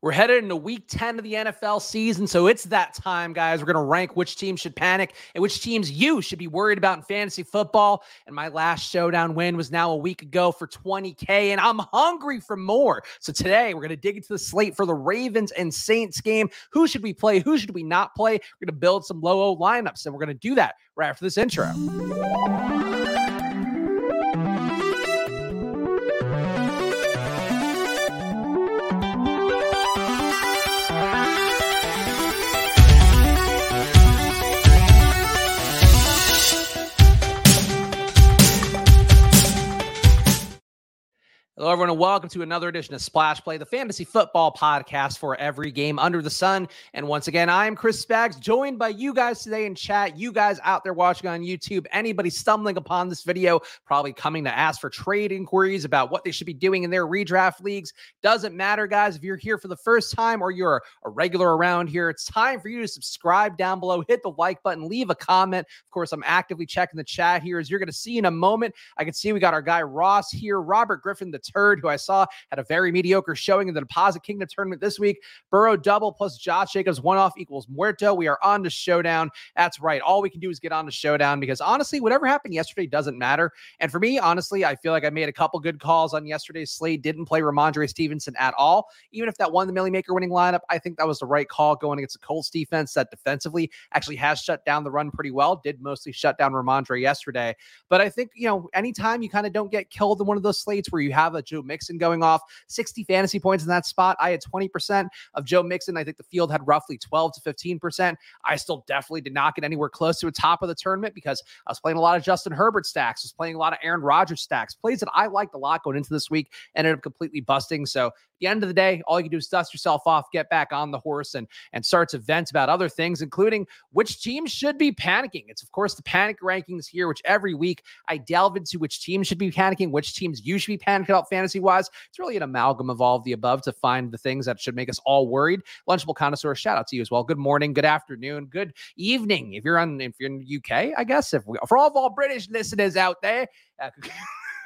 We're headed into week 10 of the NFL season, so it's that time, guys. We're going to rank which teams should panic and which teams you should be worried about in fantasy football. And my last showdown win was now a week ago for 20K, and I'm hungry for more. So today, we're going to dig into the slate for the Ravens and Saints game. Who should we play? Who should we not play? We're going to build some low O lineups, and we're going to do that right after this intro. Hello, everyone, and welcome to another edition of Splash Play, the fantasy football podcast for every game under the sun. And once again, I am Chris Spags, joined by you guys today in chat. You guys out there watching on YouTube, anybody stumbling upon this video, probably coming to ask for trade inquiries about what they should be doing in their redraft leagues. Doesn't matter, guys. If you're here for the first time or you're a regular around here, it's time for you to subscribe down below, hit the like button, leave a comment. Of course, I'm actively checking the chat here, as you're going to see in a moment. I can see we got our guy Ross here, Robert Griffin, the Turd, who I saw had a very mediocre showing in the Deposit Kingdom tournament this week. Burrow double plus Josh Jacobs one off equals Muerto. We are on to Showdown. That's right. All we can do is get on to Showdown because honestly, whatever happened yesterday doesn't matter. And for me, honestly, I feel like I made a couple good calls on yesterday's slate. Didn't play Rhamondre Stevenson at all. Even if that won the Millie Maker winning lineup, I think that was the right call going against the Colts defense that defensively actually has shut down the run pretty well. Did mostly shut down Rhamondre yesterday. But I think, you know, anytime you kind of don't get killed in one of those slates where you have a Joe Mixon going off 60 fantasy points in that spot. I had 20% of Joe Mixon. I think the field had roughly 12 to 15%. I still definitely did not get anywhere close to a top of the tournament because I was playing a lot of Justin Herbert stacks, was playing a lot of Aaron Rodgers stacks, plays that I liked a lot going into this week, ended up completely busting. So at the end of the day, all you can do is dust yourself off, get back on the horse, and and start to vent about other things, including which teams should be panicking. It's of course the panic rankings here, which every week I delve into which teams should be panicking, which teams you should be panicking about fantasy wise. It's really an amalgam of all of the above to find the things that should make us all worried. Lunchable connoisseur, shout out to you as well. Good morning, good afternoon, good evening. If you're on, if you're in the UK, I guess. If we, for all of our British listeners out there. Uh,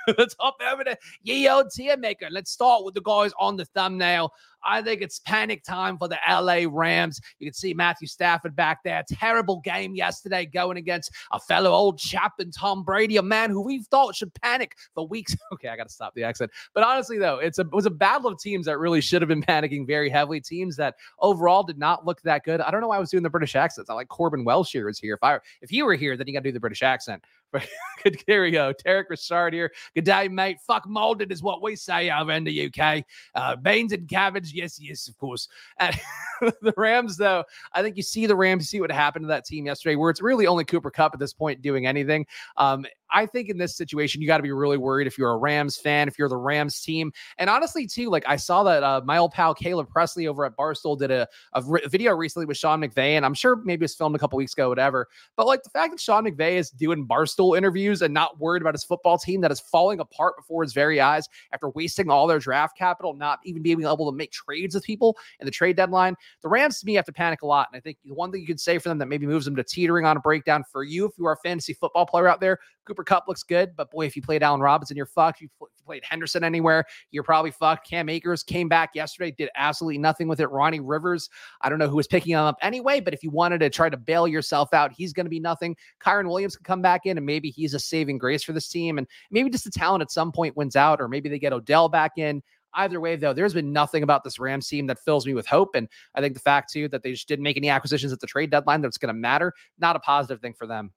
Let's hop over to ye old tier maker. Let's start with the guys on the thumbnail. I think it's panic time for the LA Rams. You can see Matthew Stafford back there. Terrible game yesterday going against a fellow old chap and Tom Brady, a man who we thought should panic for weeks. Okay, I got to stop the accent. But honestly, though, it's a, it was a battle of teams that really should have been panicking very heavily. Teams that overall did not look that good. I don't know why I was doing the British accents. I like Corbin Welsh here is here. If I if he were here, then you got to do the British accent. But good, here we go. Tarek Richard here. Good day, mate. Fuck molded is what we say over in the UK. Uh, beans and cabbage. Yes, yes, of course. And the Rams, though, I think you see the Rams, see what happened to that team yesterday, where it's really only Cooper Kupp at this point doing anything. Um, I think in this situation, you got to be really worried if you're a Rams fan, if you're the Rams team. And honestly, too, like I saw that uh, my old pal Caleb Pressley over at Barstool did a, a, re- video recently with Sean McVay. And I'm sure maybe it was filmed a couple weeks ago, whatever. But like the fact that Sean McVay is doing Barstool interviews and not worried about his football team that is falling apart before his very eyes after wasting all their draft capital, not even being able to make trades with people in the trade deadline. The Rams, to me, have to panic a lot. And I think the one thing you could say for them that maybe moves them to teetering on a breakdown for you, if you are a fantasy football player out there, Cooper Kupp looks good, but boy, if you played Allen Robinson, you're fucked. You played Henderson anywhere, you're probably fucked. Cam Akers came back yesterday, did absolutely nothing with it. Ronnie Rivers, I don't know who was picking him up anyway, but if you wanted to try to bail yourself out, he's going to be nothing. Kyren Williams can come back in, and maybe he's a saving grace for this team. And maybe just the talent at some point wins out, or maybe they get Odell back in. Either way, though, there's been nothing about this Rams team that fills me with hope. And I think the fact, too, that they just didn't make any acquisitions at the trade deadline that's going to matter, not a positive thing for them.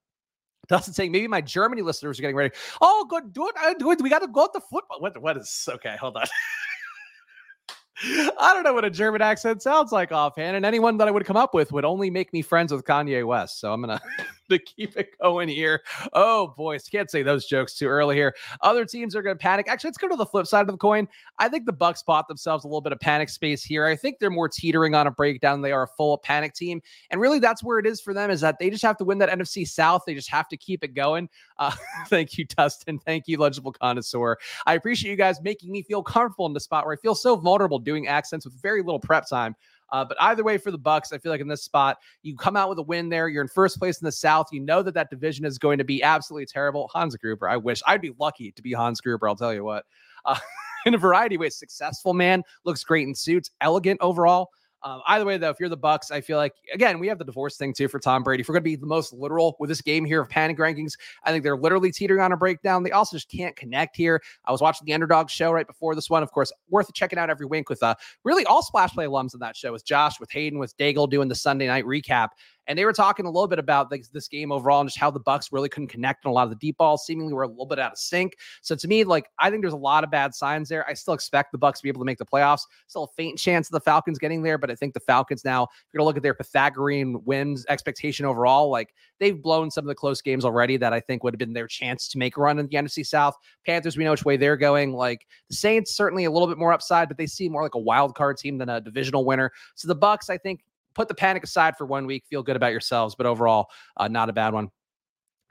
Dustin saying maybe my Germany listeners are getting ready. Oh, good, do it, uh, do it. We got to go to football. What? What is? Okay, hold on. I don't know what a German accent sounds like offhand, and anyone that I would come up with would only make me friends with Kanye West. So I'm gonna to keep it going here. Oh, boys, can't say those jokes too early here. Other teams are going to panic. Actually, let's go to the flip side of the coin. I think the Bucks bought themselves a little bit of panic space here. I think they're more teetering on a breakdown. They are a full panic team, and really, that's where it is for them. Is that they just have to win that NFC South. They just have to keep it going. Uh, thank you, Dustin. Thank you, legible connoisseur. I appreciate you guys making me feel comfortable in the spot where I feel so vulnerable doing accents with very little prep time. Uh, but either way, for the Bucks, I feel like in this spot, you come out with a win there. You're in first place in the South. You know that that division is going to be absolutely terrible. Hans Gruber, I wish I'd be lucky to be Hans Gruber. I'll tell you what. Uh, in a variety of ways. Successful man, looks great in suits, elegant overall. Um, either way, though, if you're the Bucks, I feel like again we have the divorce thing too for Tom Brady. If we're going to be the most literal with this game here of panic rankings, I think they're literally teetering on a breakdown. They also just can't connect here. I was watching the Underdog show right before this one, of course, worth checking out every wink with uh really all Splash Play alums in that show with Josh, with Hayden, with Daigle doing the Sunday night recap. And they were talking a little bit about this, this game overall and just how the Bucks really couldn't connect on a lot of the deep balls. Seemingly were a little bit out of sync. So to me, like I think there's a lot of bad signs there. I still expect the Bucks to be able to make the playoffs. Still a faint chance of the Falcons getting there, but I think the Falcons now, if you're gonna look at their Pythagorean wins expectation overall, like they've blown some of the close games already that I think would have been their chance to make a run in the NFC South. Panthers, we know which way they're going. Like the Saints, certainly a little bit more upside, but they seem more like a wild card team than a divisional winner. So the Bucks, I think, put the panic aside for one week, feel good about yourselves, but overall, uh, not a bad one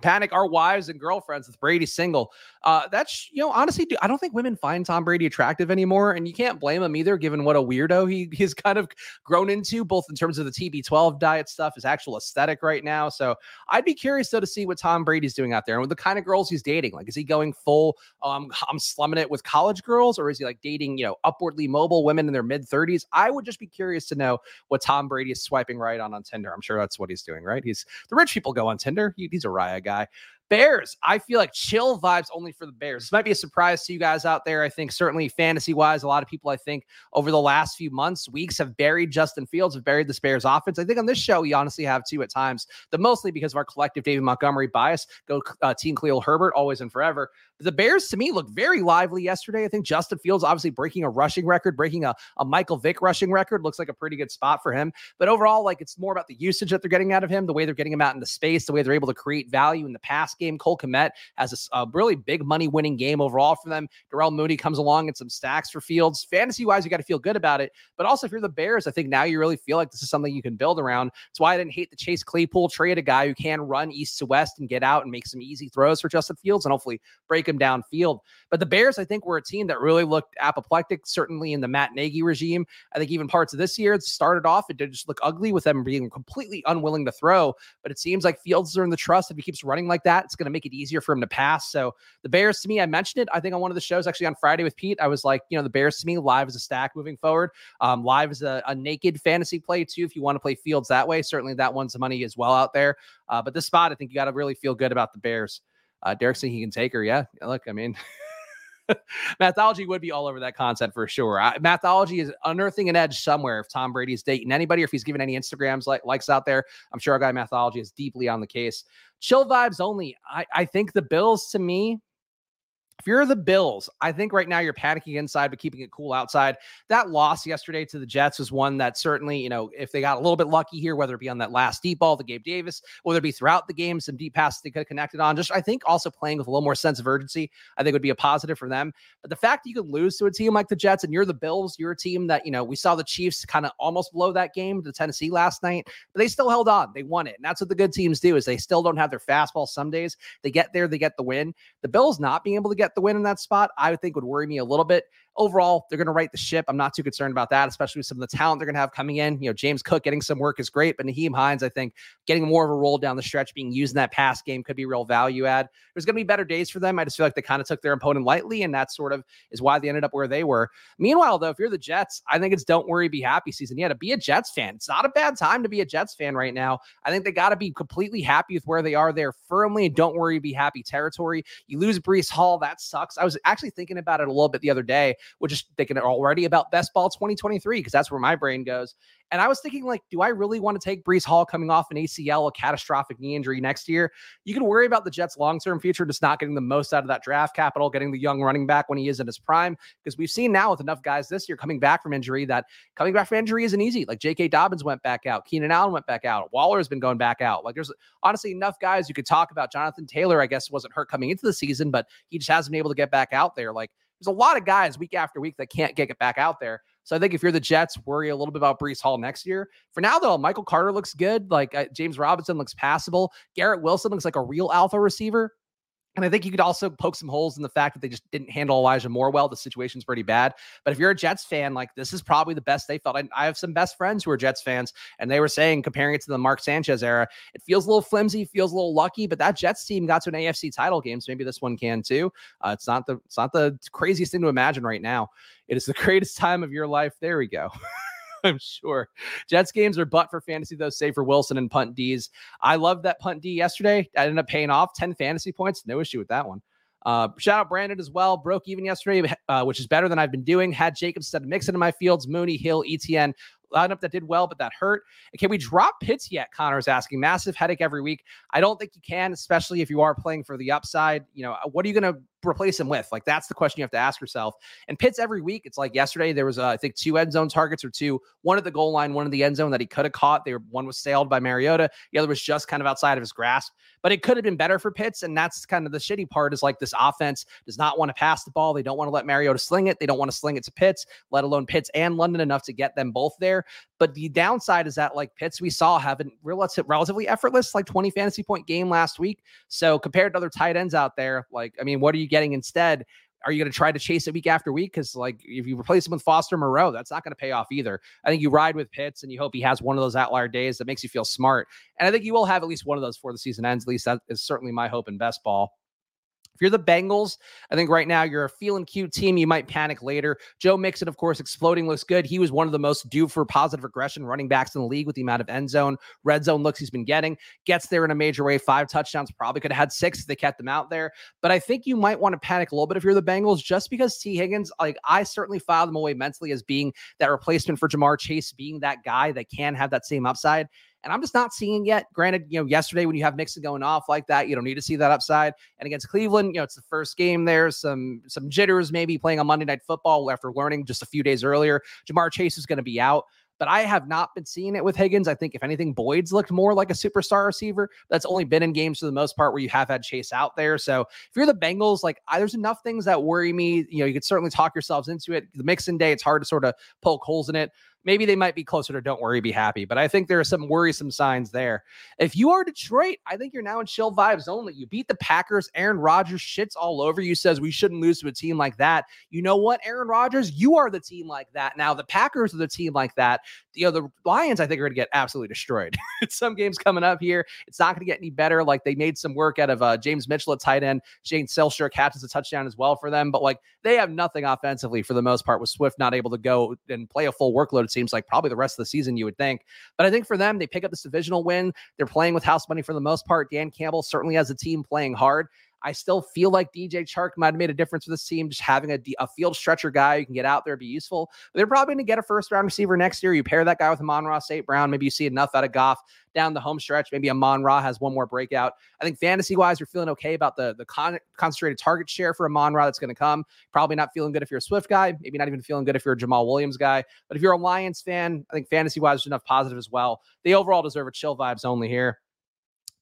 panic our wives and girlfriends with Brady single. Uh, that's you know honestly, I don't think women find Tom Brady attractive anymore, and you can't blame him either, given what a weirdo he he's kind of grown into, both in terms of the TB12 diet stuff, his actual aesthetic right now. So I'd be curious though to see what Tom Brady's doing out there and with the kind of girls he's dating. Like, is he going full? Um, I'm slumming it with college girls, or is he like dating you know upwardly mobile women in their mid 30s? I would just be curious to know what Tom Brady is swiping right on on Tinder. I'm sure that's what he's doing, right? He's the rich people go on Tinder. He, he's a Raya guy. Bears, I feel like chill vibes only for the Bears. This might be a surprise to you guys out there. I think certainly fantasy wise, a lot of people I think over the last few months, weeks have buried Justin Fields, have buried the Bears offense. I think on this show we honestly have two at times, but mostly because of our collective David Montgomery bias. Go uh, Team Khalil Herbert, always and forever. The Bears, to me, look very lively yesterday. I think Justin Fields obviously breaking a rushing record, breaking a, a Michael Vick rushing record. Looks like a pretty good spot for him. But overall, like it's more about the usage that they're getting out of him, the way they're getting him out into space, the way they're able to create value in the pass game. Cole Kmet has a, a really big money winning game overall for them. Darnell Mooney comes along and some stacks for Fields. Fantasy wise, you got to feel good about it. But also, if you're the Bears, I think now you really feel like this is something you can build around. That's why I didn't hate the Chase Claypool trade, a guy who can run east to west and get out and make some easy throws for Justin Fields and hopefully break him downfield. But the Bears, I think, were a team that really looked apoplectic, certainly in the Matt Nagy regime. I think even parts of this year, it started off, it did just look ugly with them being completely unwilling to throw. But it seems like Fields are in the trust. If he keeps running like that, it's going to make it easier for him to pass. So the Bears, to me, I mentioned it, I think, on one of the shows actually on Friday with Pete. I was like, you know, the Bears to me, live as a stack moving forward. Um, live as a, a naked fantasy play, too, if you want to play Fields that way. Certainly that one's money as well out there. Uh, but this spot, I think you got to really feel good about the Bears. Uh, Derek saying he can take her. Yeah. Look, I mean, Mathology would be all over that content for sure. I, Mathology is unearthing an edge somewhere if Tom Brady's dating anybody or if he's giving any Instagrams like likes out there. I'm sure our guy Mathology is deeply on the case. Chill vibes only. I, I think the Bills to me if you're the Bills, I think right now you're panicking inside, but keeping it cool outside. That loss yesterday to the Jets was one that certainly, you know, if they got a little bit lucky here, whether it be on that last deep ball to Gabe Davis, whether it be throughout the game, some deep passes they could have connected on, just I think also playing with a little more sense of urgency, I think would be a positive for them. But the fact that you could lose to a team like the Jets and you're the Bills, you're a team that, you know, we saw the Chiefs kind of almost blow that game to Tennessee last night, but they still held on. They won it. And that's what the good teams do is they still don't have their fastball some days. They get there, they get the win. The Bills not being able to get the win in that spot I think would worry me a little bit overall, they're going to right the ship. I'm not too concerned about that, especially with some of the talent they're going to have coming in. You know, James Cook getting some work is great, but Nyheim Hines, I think, getting more of a role down the stretch, being used in that pass game could be real value add. There's going to be better days for them. I just feel like they kind of took their opponent lightly, and that sort of is why they ended up where they were. Meanwhile, though, if you're the Jets, I think it's don't worry, be happy season. Yeah, to be a Jets fan, it's not a bad time to be a Jets fan right now. I think they got to be completely happy with where they are. They're firmly don't worry, be happy territory. You lose Breece Hall, that sucks. I was actually thinking about it a little bit the other day, which is thinking already about best ball 2023 because that's where my brain goes. And I was thinking, like, do I really want to take Breece Hall coming off an ACL, a catastrophic knee injury next year? You can worry about the Jets' long term future, just not getting the most out of that draft capital, getting the young running back when he is in his prime. Because we've seen now with enough guys this year coming back from injury that coming back from injury isn't easy. Like J.K. Dobbins went back out, Keenan Allen went back out, Waller has been going back out. Like there's honestly enough guys you could talk about. Jonathan Taylor, I guess, wasn't hurt coming into the season, but he just hasn't been able to get back out there. Like there's a lot of guys week after week that can't get it back out there. So I think if you're the Jets, worry a little bit about Breece Hall next year. For now, though, Michael Carter looks good. Like uh, James Robinson looks passable. Garrett Wilson looks like a real alpha receiver. And I think you could also poke some holes in the fact that they just didn't handle Elijah Moore well. The situation's pretty bad. But if you're a Jets fan, like this is probably the best they felt. I, I, have some best friends who are Jets fans, and they were saying, comparing it to the Mark Sanchez era, it feels a little flimsy, feels a little lucky. But that Jets team got to an AFC title game, so maybe this one can too. Uh, it's not the it's not the craziest thing to imagine right now. It is the greatest time of your life. There we go. I'm sure. Jets games are butt for fantasy, though, save for Wilson and punt D's. I love that punt D yesterday. I ended up paying off 10 fantasy points. No issue with that one. Uh, shout out Brandon as well. Broke even yesterday, uh, which is better than I've been doing. Had Jacobs instead of Mixon in my fields, Mooney, Hill, ETN lineup that did well, but that hurt. can we drop Pitts yet? Connor is asking. Massive headache every week. I don't think you can, especially if you are playing for the upside. You know, what are you going to replace him with? Like that's the question you have to ask yourself. And Pitts every week, it's like yesterday there was uh, I think two end zone targets or two, one at the goal line, one in the end zone that he could have caught. They were one was sailed by Mariota, the other was just kind of outside of his grasp. But it could have been better for Pitts, and that's kind of the shitty part. Is like this offense does not want to pass the ball. They don't want to let Mariota sling it. They don't want to sling it to Pitts, let alone Pitts and London enough to get them both there. But the downside is that like Pitts we saw having relatively effortless like 20 fantasy point game last week. So compared to other tight ends out there, like I mean, what are you getting instead? are you going to try to chase it week after week? Because like if you replace him with Foster Moreau, that's not going to pay off either. I think you ride with Pitts and you hope he has one of those outlier days that makes you feel smart. And I think you will have at least one of those before the season ends. At least that is certainly my hope in best ball. If you're the Bengals, I think right now you're a feeling cute team. You might panic later. Joe Mixon, of course, exploding looks good. He was one of the most due for positive regression running backs in the league with the amount of end zone, red zone looks he's been getting. Gets there in a major way. Five touchdowns. Probably could have had six if they kept them out there. But I think you might want to panic a little bit if you're the Bengals, just because Tee Higgins, like I certainly filed them away mentally as being that replacement for Ja'Marr Chase, being that guy that can have that same upside. And I'm just not seeing yet. Granted, you know, yesterday when you have Mixon going off like that, you don't need to see that upside. And against Cleveland, you know, it's the first game there. Some some jitters maybe playing on Monday Night Football after learning just a few days earlier. Ja'Marr Chase is going to be out but I have not been seeing it with Higgins. I think if anything, Boyd's looked more like a superstar receiver. That's only been in games for the most part where you have had Chase out there. So if you're the Bengals, like I, there's enough things that worry me. You know, you could certainly talk yourselves into it. The Mixon day, it's hard to sort of poke holes in it maybe they might be closer to don't worry, be happy. But I think there are some worrisome signs there. If you are Detroit, I think you're now in chill vibes only. You beat the Packers. Aaron Rodgers shits all over you, says we shouldn't lose to a team like that. You know what, Aaron Rodgers, you are the team like that. Now the Packers are the team like that. You know, the Lions, I think, are going to get absolutely destroyed. some games coming up here. It's not going to get any better. Like they made some work out of uh, James Mitchell at tight end. Shane Zylstra catches a touchdown as well for them. But like they have nothing offensively for the most part with Swift not able to go and play a full workload It seems like probably the rest of the season, you would think. But I think for them, they pick up this divisional win. They're playing with house money for the most part. Dan Campbell certainly has a team playing hard. I still feel like DJ Chark might have made a difference for this team, just having a, a field stretcher guy who can get out there, be useful. But they're probably going to get a first round receiver next year. You pair that guy with Amon-Ra St. Brown. Maybe you see enough out of Goff down the home stretch. Maybe Amon-Ra has one more breakout. I think fantasy wise, you're feeling okay about the, the con- concentrated target share for Amon-Ra that's going to come. Probably not feeling good if you're a Swift guy. Maybe not even feeling good if you're a Jamaal Williams guy. But if you're a Lions fan, I think fantasy wise, there's enough positive as well. They overall deserve a chill vibes only here.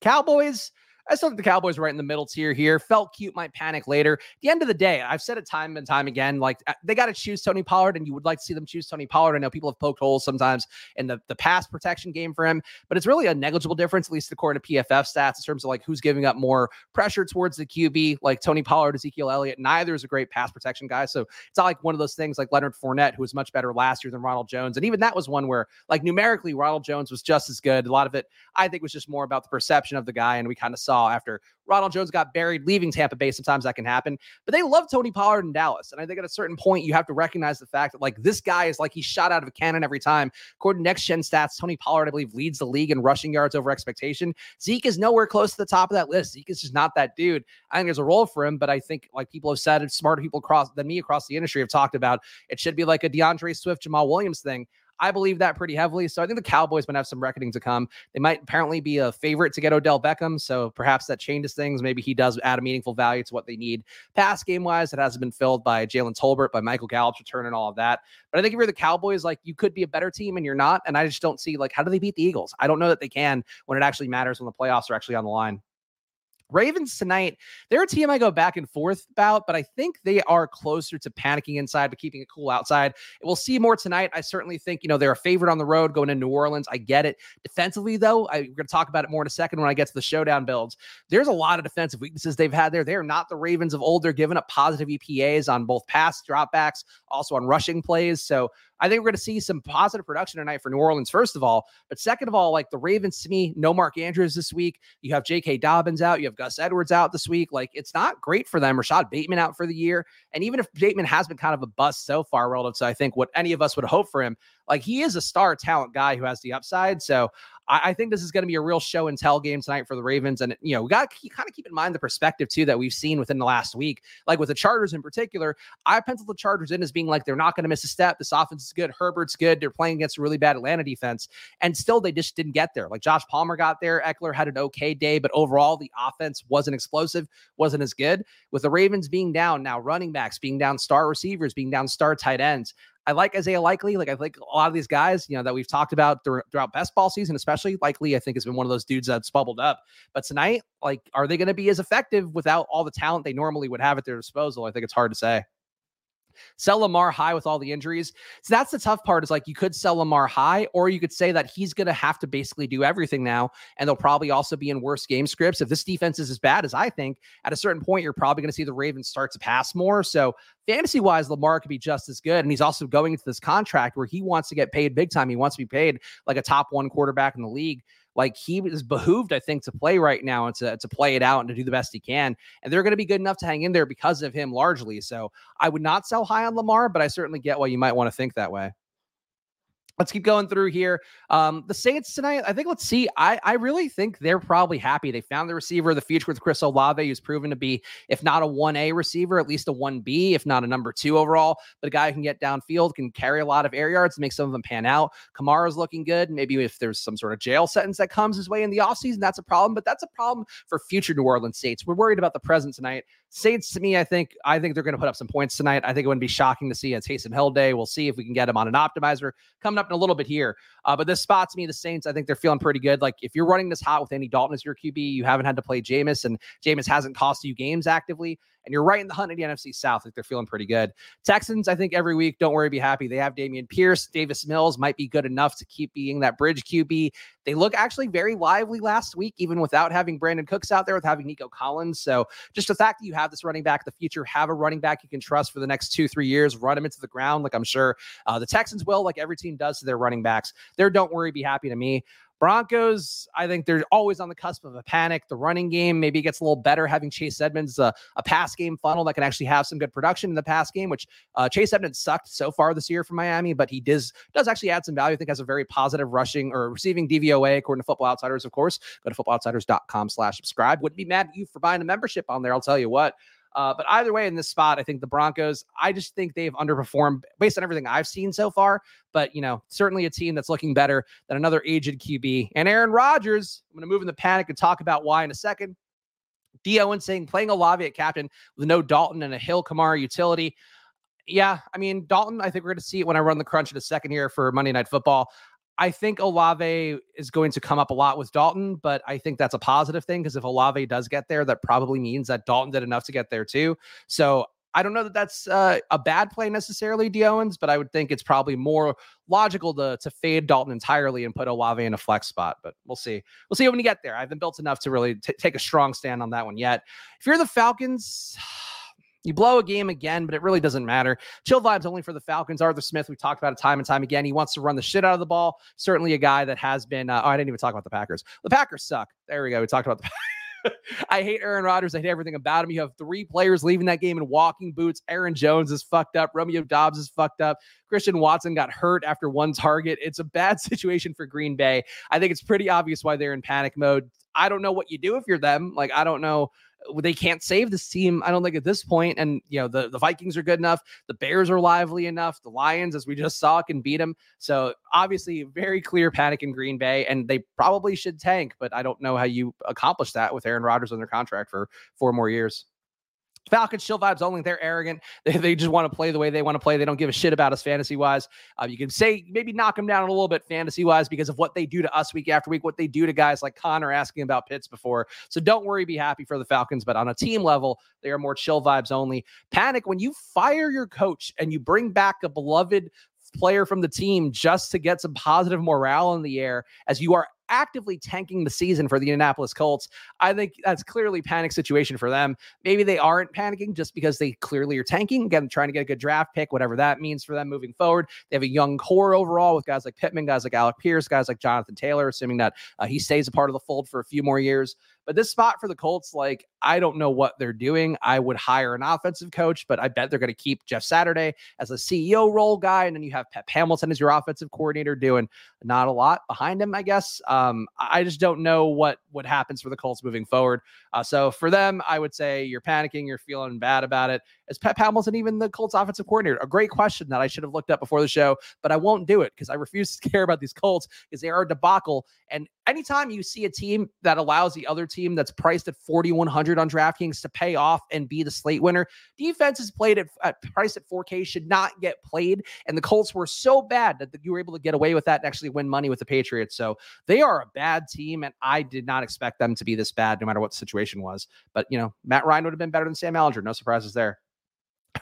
Cowboys. I still think the Cowboys right in the middle tier here. Felt cute, might panic later. At the end of the day, I've said it time and time again. Like uh, they got to choose Tony Pollard, and you would like to see them choose Tony Pollard. I know people have poked holes sometimes in the, the pass protection game for him, but it's really a negligible difference, at least according to PFF stats, in terms of like who's giving up more pressure towards the QB, like Tony Pollard, Ezekiel Elliott. Neither is a great pass protection guy. So it's not like one of those things like Leonard Fournette, who was much better last year than Ronald Jones. And even that was one where, like, numerically, Ronald Jones was just as good. A lot of it, I think, was just more about the perception of the guy. And we kind of saw after Ronald Jones got buried leaving Tampa Bay. Sometimes that can happen, but they love Tony Pollard in Dallas. And I think at a certain point, you have to recognize the fact that like this guy is like he's shot out of a cannon every time. According to next gen stats, Tony Pollard, I believe, leads the league in rushing yards over expectation. Zeke is nowhere close to the top of that list. Zeke is just not that dude. I think there's a role for him, but I think like people have said, smarter people across than me across the industry have talked about, it should be like a DeAndre Swift, Jamaal Williams thing. I believe that pretty heavily. So I think the Cowboys might have some reckoning to come. They might apparently be a favorite to get Odell Beckham. So perhaps that changes things. Maybe he does add a meaningful value to what they need. Pass game wise, it hasn't been filled by Jalen Tolbert, by Michael Gallup's return and all of that. But I think if you're the Cowboys, like you could be a better team and you're not. And I just don't see like how do they beat the Eagles? I don't know that they can when it actually matters when the playoffs are actually on the line. Ravens tonight, they're a team I go back and forth about, but I think they are closer to panicking inside but keeping it cool outside. We'll see more tonight. I certainly think, you know, they're a favorite on the road going to New Orleans. I get it. Defensively, though, I, we're going to talk about it more in a second when I get to the showdown builds. There's a lot of defensive weaknesses they've had there. They're not the Ravens of old. They're giving up positive EPAs on both pass dropbacks, also on rushing plays. So I think we're going to see some positive production tonight for New Orleans, first of all. But second of all, like the Ravens to me, no Mark Andrews this week. You have J.K. Dobbins out. You have Gus Edwards out this week. Like it's not great for them. Rashod Bateman out for the year. And even if Bateman has been kind of a bust so far relative to, I think, what any of us would hope for him, like he is a star talent guy who has the upside. So I, I think this is going to be a real show and tell game tonight for the Ravens. And, you know, we got to kind of keep in mind the perspective, too, that we've seen within the last week. Like with the Chargers in particular, I penciled the Chargers in as being like they're not going to miss a step. This offense is good. Herbert's good. They're playing against a really bad Atlanta defense. And still, they just didn't get there. Like Josh Palmer got there. Ekeler had an okay day, but overall, the offense wasn't explosive, wasn't as good. With the Ravens being down now, running backs being down, star receivers being down, star tight ends. I like Isaiah Likely. Like I think a lot of these guys, you know, that we've talked about throughout best ball season, especially Likely, I think has been one of those dudes that's bubbled up. But tonight, like, are they going to be as effective without all the talent they normally would have at their disposal? I think it's hard to say. Sell Lamar high with all the injuries. So that's the tough part is like you could sell Lamar high, or you could say that he's going to have to basically do everything now. And they'll probably also be in worse game scripts. If this defense is as bad as I think, at a certain point, you're probably going to see the Ravens start to pass more. So fantasy wise, Lamar could be just as good. And he's also going into this contract where he wants to get paid big time. He wants to be paid like a top one quarterback in the league. Like he is behooved, I think, to play right now and to, to play it out and to do the best he can. And they're going to be good enough to hang in there because of him largely. So I would not sell high on Lamar, but I certainly get why you might want to think that way. Let's keep going through here. Um, the Saints tonight, I think let's see. I, I really think they're probably happy. They found the receiver of the future with Chris Olave, who's proven to be, if not a 1A receiver, at least a 1B, if not a number two overall. But a guy who can get downfield, can carry a lot of air yards, make some of them pan out. Kamara's looking good. Maybe if there's some sort of jail sentence that comes his way in the offseason, that's a problem. But that's a problem for future New Orleans Saints. We're worried about the present tonight. Saints to me, I think I think they're going to put up some points tonight. I think it wouldn't be shocking to see a Taysom Hill day. We'll see if we can get him on an optimizer coming up in a little bit here. Uh, but this spot to me, the Saints, I think they're feeling pretty good. Like if you're running this hot with Andy Dalton as your QB, you haven't had to play Jameis, and Jameis hasn't cost you games actively and you're right in the hunt in the NFC South. Like they're feeling pretty good. Texans, I think every week, don't worry, be happy. They have Dameon Pierce. Davis Mills might be good enough to keep being that bridge QB. They look actually very lively last week, even without having Brandin Cooks out there, with having Nico Collins. So just the fact that you have this running back, the future, have a running back you can trust for the next two, three years, run him into the ground, like I'm sure uh, the Texans will, like every team does to their running backs. They're don't worry, be happy to me. Broncos, I think they're always on the cusp of a panic. The running game maybe gets a little better having Chase Edmonds, a, a pass game funnel that can actually have some good production in the pass game, which uh, Chase Edmonds sucked so far this year for Miami, but he does does actually add some value. I think has a very positive rushing or receiving DVOA according to Football Outsiders, of course. Go to footballoutsiders.com slash subscribe. Wouldn't be mad at you for buying a membership on there. I'll tell you what. Uh, but either way, in this spot, I think the Broncos, I just think they've underperformed based on everything I've seen so far. But, you know, certainly a team that's looking better than another aged QB. And Aaron Rodgers, I'm going to move in the panic and talk about why in a second. D. Owen saying playing a Olave at captain with no Dalton and a Hill Kamara utility. Yeah, I mean, Dalton, I think we're going to see it when I run the crunch in a second here for Monday Night Football. I think Olave is going to come up a lot with Dalton, but I think that's a positive thing because if Olave does get there, that probably means that Dalton did enough to get there too. So I don't know that that's uh, a bad play necessarily, D. Owens, but I would think it's probably more logical to to fade Dalton entirely and put Olave in a flex spot. But we'll see. We'll see when we get there. I haven't built enough to really t- take a strong stand on that one yet. If you're the Falcons. You blow a game again, but it really doesn't matter. Chill vibes only for the Falcons. Arthur Smith, we've talked about it time and time again. He wants to run the shit out of the ball. Certainly a guy that has been. Uh, oh, I didn't even talk about the Packers. The Packers suck. There we go. We talked about the. I hate Aaron Rodgers. I hate everything about him. You have three players leaving that game in walking boots. Aaron Jones is fucked up. Romeo Doubs is fucked up. Christian Watson got hurt after one target. It's a bad situation for Green Bay. I think it's pretty obvious why they're in panic mode. I don't know what you do if you're them. Like, I don't know they can't save this team. I don't think at this point. And you know, the the Vikings are good enough. The Bears are lively enough. The Lions, as we just saw, can beat them. So obviously, very clear panic in Green Bay, and they probably should tank. But I don't know how you accomplish that with Aaron Rodgers under contract for four more years. Falcons chill vibes only. They're arrogant. They, they just want to play the way they want to play. They don't give a shit about us fantasy wise. Uh, you can say maybe knock them down a little bit fantasy wise because of what they do to us week after week, what they do to guys like Connor asking about Pitts before. So don't worry, be happy for the Falcons. But on a team level, they are more chill vibes only. Panic when you fire your coach and you bring back a beloved player from the team just to get some positive morale in the air as you are actively tanking the season for the Indianapolis Colts. I think that's clearly panic situation for them. Maybe they aren't panicking just because they clearly are tanking, again, trying to get a good draft pick, whatever that means for them moving forward. They have a young core overall with guys like Pittman, guys like Alec Pierce, guys like Jonathan Taylor, assuming that uh, he stays a part of the fold for a few more years. But this spot for the Colts, like, I don't know what they're doing. I would hire an offensive coach, but I bet they're going to keep Jeff Saturday as a CEO role guy. And then you have Pep Hamilton as your offensive coordinator doing not a lot behind him, I guess. Um, I just don't know what what happens for the Colts moving forward. Uh, so for them, I would say you're panicking, you're feeling bad about it. Is Pep Hamilton even the Colts offensive coordinator? A great question that I should have looked up before the show, but I won't do it because I refuse to care about these Colts because they are a debacle. And anytime you see a team that allows the other team that's priced at 4,100 on DraftKings to pay off and be the slate winner, defenses played at, at price at 4K should not get played. And the Colts were so bad that you were able to get away with that and actually win money with the Patriots. So they are a bad team, and I did not expect them to be this bad, no matter what the situation was. But you know, Matt Ryan would have been better than Sam Ehlinger. No surprises there.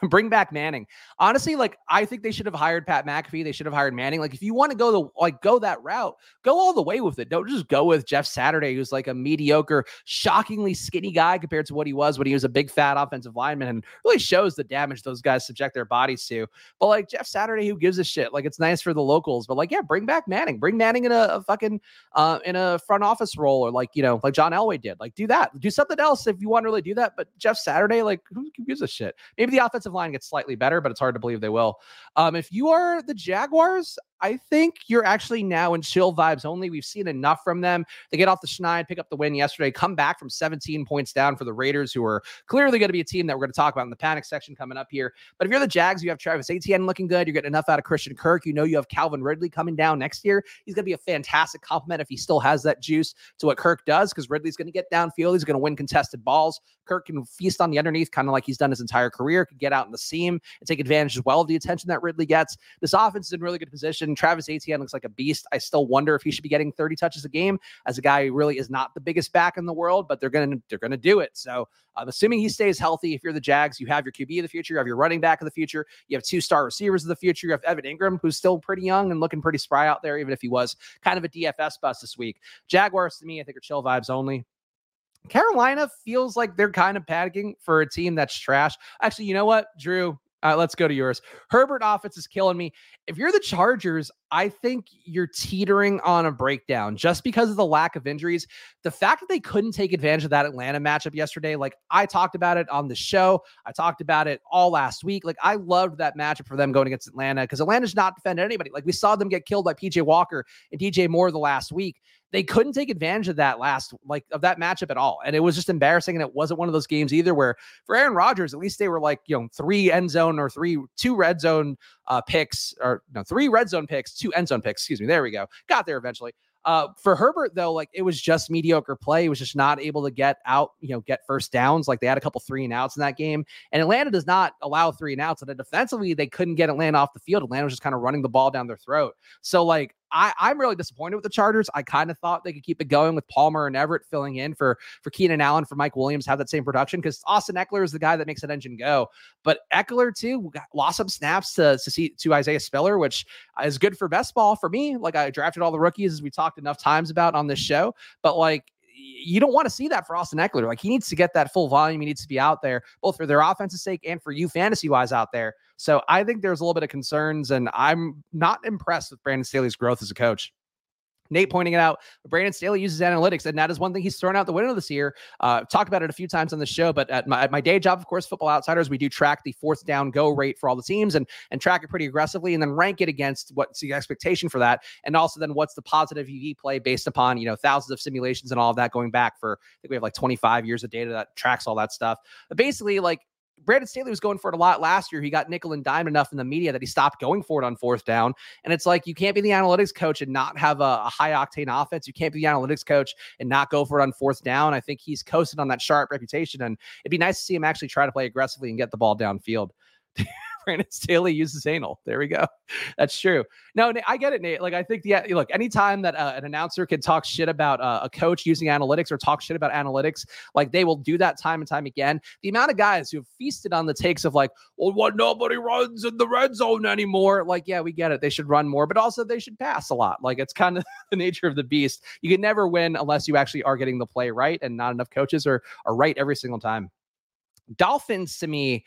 Bring back Manning. Honestly, like I think they should have hired Pat McAfee. They should have hired Manning. Like if you want to go the like go that route, go all the way with it. Don't just go with Jeff Saturday, who's like a mediocre, shockingly skinny guy compared to what he was when he was a big fat offensive lineman, and really shows the damage those guys subject their bodies to. But like Jeff Saturday, who gives a shit? Like it's nice for the locals, but like yeah, bring back Manning. Bring Manning in a, a fucking uh in a front office role, or like you know like John Elway did. Like do that. Do something else if you want to really do that. But Jeff Saturday, like who gives a shit? Maybe the offensive offensive line gets slightly better, but it's hard to believe they will. Um, if you are the Jaguars, I think you're actually now in chill vibes only. We've seen enough from them. They get off the schneid, pick up the win yesterday, come back from 17 points down for the Raiders, who are clearly going to be a team that we're going to talk about in the panic section coming up here. But if you're the Jags, you have Travis Etienne looking good. You're getting enough out of Christian Kirk. You know you have Calvin Ridley coming down next year. He's going to be a fantastic complement if he still has that juice to what Kirk does, because Ridley's going to get downfield. He's going to win contested balls. Kirk can feast on the underneath, kind of like he's done his entire career, could get out in the seam and take advantage as well of the attention that Ridley gets. This offense is in really good position. Travis Etienne looks like a beast. I still wonder if he should be getting 30 touches a game as a guy who really is not the biggest back in the world, but they're gonna they're gonna do it. So I'm assuming he stays healthy. If you're the Jags, you have your QB of the future, you have your running back of the future, you have two star receivers of the future. You have Evan Engram, who's still pretty young and looking pretty spry out there, even if he was kind of a DFS bust this week. Jaguars to me, I think are chill vibes only. Carolina feels like they're kind of panicking for a team that's trash. Actually, you know what, Drew? Uh, let's go to yours. Herbert offense is killing me. If you're the Chargers, I think you're teetering on a breakdown just because of the lack of injuries. The fact that they couldn't take advantage of that Atlanta matchup yesterday, like I talked about it on the show, I talked about it all last week. Like I loved that matchup for them going against Atlanta because Atlanta's not defending anybody. Like we saw them get killed by PJ Walker and DJ Moore the last week they couldn't take advantage of that last like of that matchup at all and it was just embarrassing and it wasn't one of those games either where for aaron rodgers at least they were like you know three end zone or three two red zone uh picks or no three red zone picks two end zone picks excuse me there we go got there eventually uh, for Herbert, though, like it was just mediocre play. He was just not able to get out, you know, get first downs. Like they had a couple three and outs in that game. And Atlanta does not allow three and outs. And defensively, they couldn't get Atlanta off the field. Atlanta was just kind of running the ball down their throat. So, like, I, I'm really disappointed with the Chargers. I kind of thought they could keep it going with Palmer and Everett filling in for for Keenan Allen, for Mike Williams, have that same production because Austin Ekeler is the guy that makes that engine go. But Ekeler too lost some snaps to to, see, to Isaiah Spiller, which is good for best ball for me. Like I drafted all the rookies as we talked enough times about on this show, but like you don't want to see that for Austin Ekeler. Like he needs to get that full volume. He needs to be out there, both for their offensive sake and for you fantasy wise out there. So I think there's a little bit of concerns, and I'm not impressed with Brandon Staley's growth as a coach. Nate pointing it out. Brandon Staley uses analytics, and that is one thing he's thrown out the window this year. Uh, talked about it a few times on the show, but at my, at my day job, of course, Football Outsiders, we do track the fourth down go rate for all the teams and and track it pretty aggressively, and then rank it against what's the expectation for that, and also then what's the positive EV play based upon you know thousands of simulations and all of that going back for I think we have like 25 years of data that tracks all that stuff. But basically, like Brandon Staley was going for it a lot last year. He got nickel and dime enough in the media that he stopped going for it on fourth down. And it's like you can't be the analytics coach and not have a, a high octane offense. You can't be the analytics coach and not go for it on fourth down. I think he's coasted on that sharp reputation, and it'd be nice to see him actually try to play aggressively and get the ball downfield. Brandon Staley uses anal. There we go. That's true. No, I get it, Nate. Like, I think, yeah, look, anytime that uh, an announcer can talk shit about uh, a coach using analytics or talk shit about analytics, like they will do that time and time again. The amount of guys who have feasted on the takes of like, well, what nobody runs in the red zone anymore. Like, yeah, we get it. They should run more, but also they should pass a lot. Like, it's kind of the nature of the beast. You can never win unless you actually are getting the play right, and not enough coaches are are right every single time. Dolphins to me.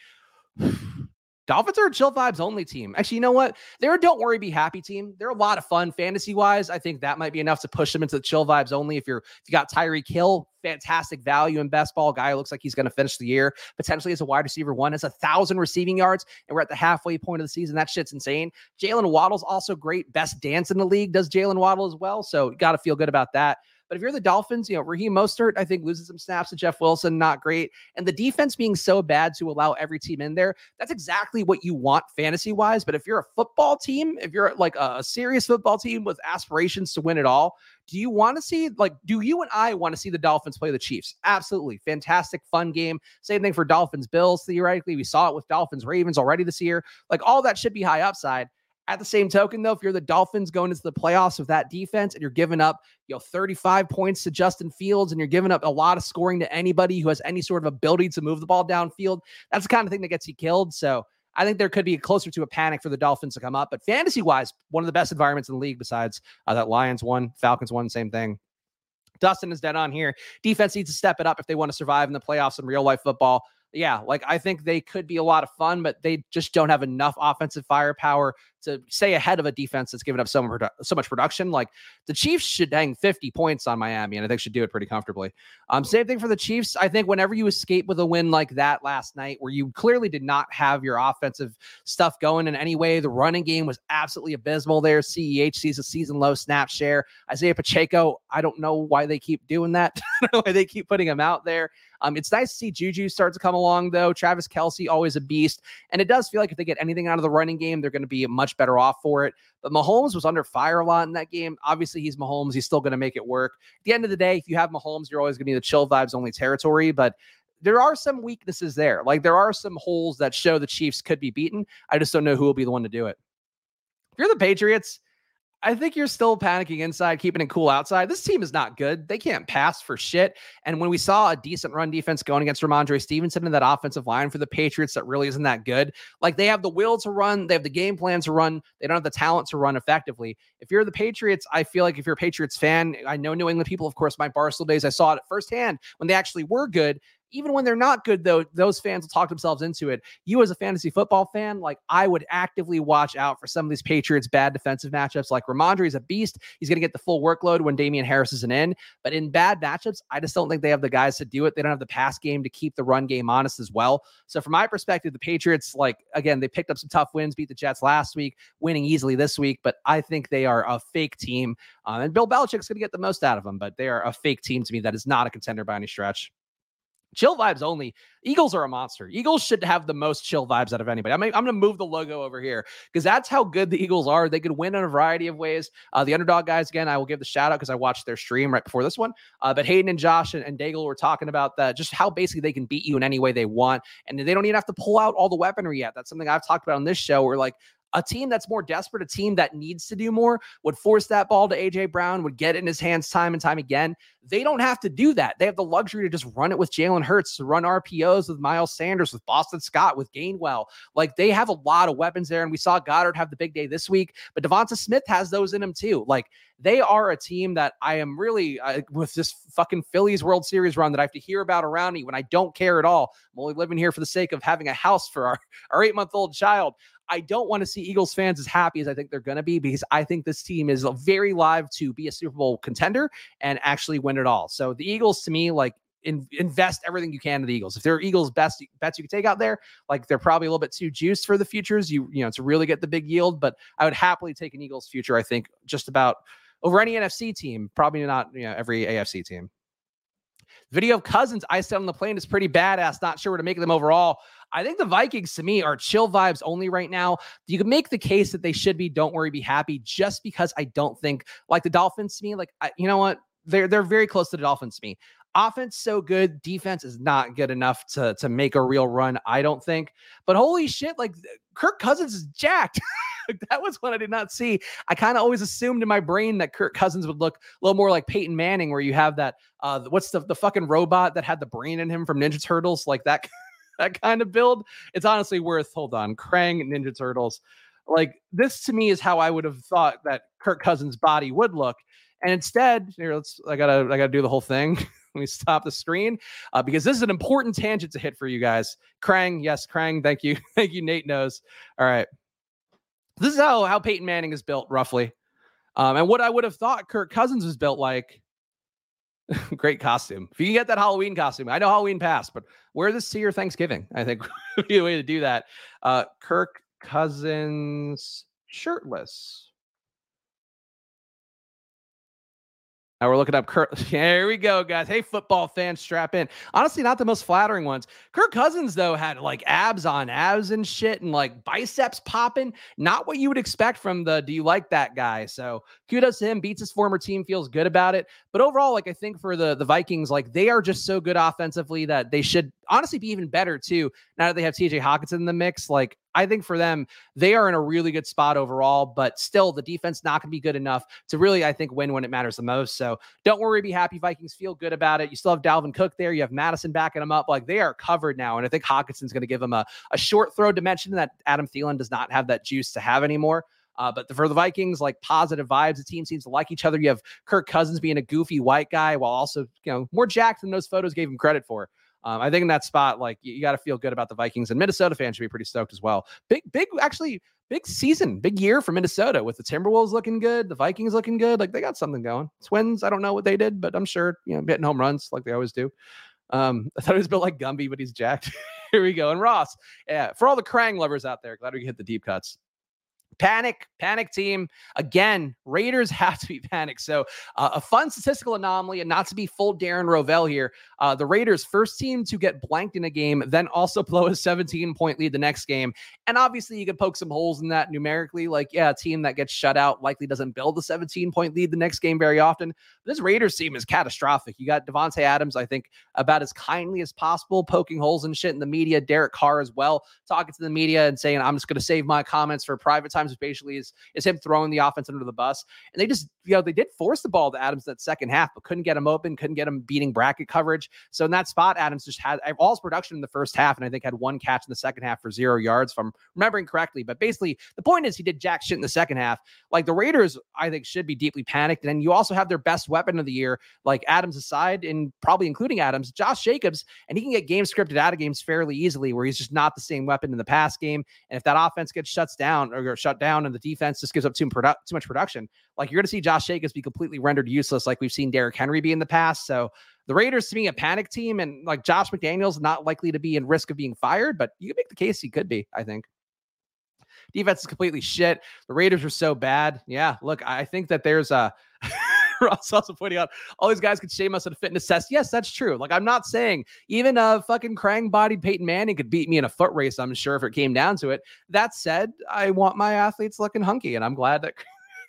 Dolphins are a chill vibes only team. Actually, you know what? They're a don't worry, be happy team. They're a lot of fun fantasy wise. I think that might be enough to push them into the chill vibes only. If you're if you got Tyreek Hill, fantastic value in best ball guy, looks like he's going to finish the year potentially as a wide receiver one, has a thousand receiving yards, and we're at the halfway point of the season. That shit's insane. Jaylen Waddle's also great, best dance in the league. Does Jaylen Waddle as well? So got to feel good about that. But if you're the Dolphins, you know, Raheem Mostert, I think loses some snaps to Jeff Wilson, not great. And the defense being so bad to allow every team in there, that's exactly what you want fantasy wise. But if you're a football team, if you're like a, serious football team with aspirations to win it all, do you want to see, like, do you and I want to see the Dolphins play the Chiefs? Absolutely. Fantastic, fun game. Same thing for Dolphins Bills, theoretically. We saw it with Dolphins Ravens already this year. Like, all that should be high upside. At the same token, though, if you're the Dolphins going into the playoffs with that defense and you're giving up, you know, 35 points to Justin Fields and you're giving up a lot of scoring to anybody who has any sort of ability to move the ball downfield, that's the kind of thing that gets you killed. So I think there could be closer to a panic for the Dolphins to come up. But fantasy wise, one of the best environments in the league besides uh, that Lions one, Falcons one, same thing. Dustin is dead on here. Defense needs to step it up if they want to survive in the playoffs in real life football yeah, like I think they could be a lot of fun, but they just don't have enough offensive firepower to stay ahead of a defense that's given up so much, so much production. Like the Chiefs should hang 50 points on Miami, and I think should do it pretty comfortably. Um, same thing for the Chiefs. I think whenever you escape with a win like that last night, where you clearly did not have your offensive stuff going in any way, the running game was absolutely abysmal there. CEH sees a season low snap share. Isaiah Pacheco, I don't know why they keep doing that. Why they keep putting him out there. Um, it's nice to see Juju start to come along, though. Travis Kelce always a beast. And it does feel like if they get anything out of the running game, they're going to be a much better off for it. But Mahomes was under fire a lot in that game. Obviously, he's Mahomes. He's still going to make it work. At the end of the day, if you have Mahomes, you're always going to be the chill vibes only territory. But there are some weaknesses there. Like there are some holes that show the Chiefs could be beaten. I just don't know who will be the one to do it. If you're the Patriots, I think you're still panicking inside, keeping it cool outside. This team is not good. They can't pass for shit. And when we saw a decent run defense going against Rhamondre Stevenson and that offensive line for the Patriots that really isn't that good, like they have the will to run, they have the game plan to run, they don't have the talent to run effectively. If you're the Patriots, I feel like if you're a Patriots fan, I know New England people, of course, my Barstool days, I saw it firsthand when they actually were good even when they're not good, though, those fans will talk themselves into it. You, as a fantasy football fan, like I would actively watch out for some of these Patriots' bad defensive matchups. Like Rhamondre is a beast. He's going to get the full workload when Damien Harris isn't in. But in bad matchups, I just don't think they have the guys to do it. They don't have the pass game to keep the run game honest as well. So, from my perspective, the Patriots, like, again, they picked up some tough wins, beat the Jets last week, winning easily this week. But I think they are a fake team. Um, and Bill Belichick's going to get the most out of them. But they are a fake team to me that is not a contender by any stretch chill vibes only. Eagles are a monster. Eagles should have the most chill vibes out of anybody. I'm, I'm going to move the logo over here because that's how good the Eagles are. They could win in a variety of ways. Uh, the underdog guys, again, I will give the shout out because I watched their stream right before this one. Uh, but Hayden and Josh and, and Daigle were talking about that, just how basically they can beat you in any way they want. And they don't even have to pull out all the weaponry yet. That's something I've talked about on this show where like a team that's more desperate, a team that needs to do more, would force that ball to AJ Brown, would get it in his hands time and time again. They don't have to do that. They have the luxury to just run it with Jalen Hurts, to run RPOs with Miles Sanders, with Boston Scott, with Gainwell. Like they have a lot of weapons there. And we saw Goedert have the big day this week, but DeVonta Smith has those in him too. Like they are a team that I am really uh, with this fucking Phillies World Series run that I have to hear about around me when I don't care at all. I'm only living here for the sake of having a house for our, our eight month old child. I don't want to see Eagles fans as happy as I think they're going to be because I think this team is very live to be a Super Bowl contender and actually win it all. So the Eagles, to me, like in, invest everything you can in the Eagles. If they're Eagles best bets you can take out there, like they're probably a little bit too juiced for the futures. You you know to really get the big yield, but I would happily take an Eagles future. I think just about over any NFC team, probably not you know every AFC team. Video of Cousins I said on the plane is pretty badass. Not sure where to make them overall. I think the Vikings to me are chill vibes only right now. You can make the case that they should be don't worry, be happy just because I don't think like the Dolphins to me, like I, you know what? They're they're very close to the Dolphins to me. Offense so good, defense is not good enough to to make a real run, I don't think. But holy shit, like Kirk Cousins is jacked. that was one I did not see. I kind of always assumed in my brain that Kirk Cousins would look a little more like Peyton Manning, where you have that uh what's the the fucking robot that had the brain in him from Ninja Turtles, like that that kind of build. It's honestly worth hold on, Krang Ninja Turtles. Like this to me is how I would have thought that Kirk Cousins' body would look. And instead, here, let's I gotta I gotta do the whole thing. Let me stop the screen uh, because this is an important tangent to hit for you guys. Krang, yes, Krang. Thank you, thank you. Nate knows. All right, this is how how Peyton Manning is built roughly, um, and what I would have thought Kirk Cousins was built like. Great costume. If you can get that Halloween costume, I know Halloween passed, but wear this to your Thanksgiving. I think would be a way to do that. Uh, Kirk Cousins shirtless. Now we're looking up Kirk. Here we go, guys. Hey, football fans, strap in. Honestly, not the most flattering ones. Kirk Cousins, though, had like abs on abs and shit and like biceps popping. Not what you would expect from the do you like that guy? So kudos to him. Beats his former team, feels good about it. But overall, like I think for the, the Vikings, like they are just so good offensively that they should honestly be even better too. Now that they have TJ Hockenson in the mix, like I think for them, they are in a really good spot overall, but still the defense not going to be good enough to really, I think, win when it matters the most. So don't worry, be happy. Vikings feel good about it. You still have Dalvin Cook there. You have Madison backing them up. Like they are covered now. And I think Hockenson's going to give them a, a short throw dimension that Adam Thielen does not have that juice to have anymore. Uh, but for the Vikings, like positive vibes, the team seems to like each other. You have Kirk Cousins being a goofy white guy while also, you know, more jacked than those photos gave him credit for. Um, I think in that spot, like you, you got to feel good about the Vikings and Minnesota fans should be pretty stoked as well. Big, big, actually, big season, big year for Minnesota with the Timberwolves looking good, the Vikings looking good. Like they got something going. Twins, I don't know what they did, but I'm sure you know hitting home runs like they always do. Um, I thought he was built like Gumby, but he's jacked. Here we go. And Ross, yeah, for all the Krang lovers out there, glad we hit the deep cuts. Panic, panic team. Again, Raiders have to be panicked. So, uh, a fun statistical anomaly, and not to be full Darren Rovell here. Uh, the Raiders, first team to get blanked in a game, then also blow a 17 point lead the next game. And obviously, you could poke some holes in that numerically. Like, yeah, a team that gets shut out likely doesn't build a 17 point lead the next game very often. But this Raiders team is catastrophic. You got Davante Adams, I think, about as kindly as possible, poking holes and shit in the media. Derek Carr as well, talking to the media and saying, I'm just going to save my comments for private time basically is is him throwing the offense under the bus. And they just, you know, they did force the ball to Adams that second half, but couldn't get him open, couldn't get him beating bracket coverage. So in that spot, Adams just had all his production in the first half, and I think had one catch in the second half for zero yards, if I'm remembering correctly. But basically, the point is he did jack shit in the second half. Like the Raiders, I think should be deeply panicked. And you also have their best weapon of the year, like Adams aside, and probably including Adams, Josh Jacobs, and he can get game scripted out of games fairly easily, where he's just not the same weapon in the pass game. And if that offense gets shuts down or shut down and the defense just gives up too, produ- too much production, like you're going to see Josh Jacobs be completely rendered useless, like we've seen Derrick Henry be in the past. So the Raiders to me a panic team, and like Josh McDaniels not likely to be in risk of being fired, but you can make the case he could be. I think. Defense is completely shit. The Raiders are so bad. Yeah, look, I think that there's a. Ross also pointing out all these guys could shame us at a fitness test. Yes, that's true. Like I'm not saying even a fucking Krang bodied Peyton Manning could beat me in a foot race. I'm sure if it came down to it. That said, I want my athletes looking hunky, and I'm glad that.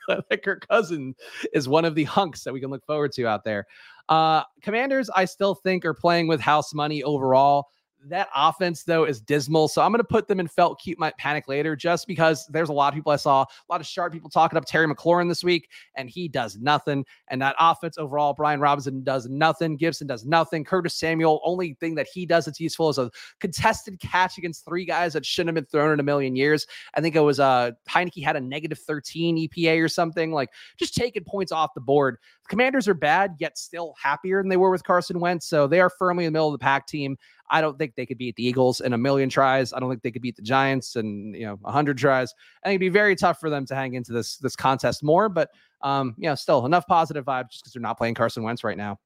that Kirk Cousins is one of the hunks that we can look forward to out there. Uh, commanders, I still think are playing with house money overall. That offense, though, is dismal. So I'm going to put them in felt cute might panic later just because there's a lot of people I saw, a lot of sharp people talking up Terry McLaurin this week, and he does nothing. And that offense overall, Brian Robinson does nothing. Gibson does nothing. Curtis Samuel, only thing that he does that's useful is a contested catch against three guys that shouldn't have been thrown in a million years. I think it was uh Heinicke had a negative 13 EPA or something, like just taking points off the board. The commanders are bad, yet still happier than they were with Carson Wentz. So they are firmly in the middle of the pack team. I don't think they could beat the Eagles in a million tries. I don't think they could beat the Giants in you know a hundred tries. I think it'd be very tough for them to hang into this this contest more. But um, you know, still enough positive vibes just because they're not playing Carson Wentz right now.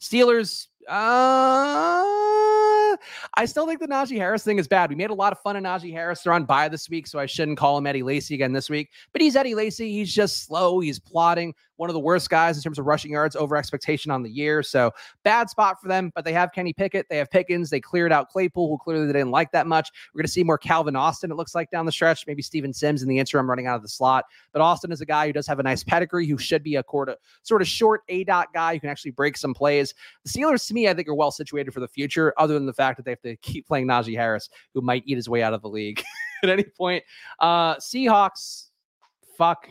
Steelers, uh, I still think the Najee Harris thing is bad. We made a lot of fun of Najee Harris. They're on bye this week, so I shouldn't call him Eddie Lacy again this week. But he's Eddie Lacy. He's just slow. He's plotting. One of the worst guys in terms of rushing yards over expectation on the year. So bad spot for them. But they have Kenny Pickett. They have Pickens. They cleared out Claypool, who clearly they didn't like that much. We're going to see more Calvin Austin, it looks like, down the stretch. Maybe Steven Sims in the interim running out of the slot. But Austin is a guy who does have a nice pedigree, who should be a quarter, sort of short A dot guy who can actually break some plays. The Steelers, to me, I think are well situated for the future, other than the fact that they have to keep playing Najee Harris, who might eat his way out of the league at any point. Uh, Seahawks, fuck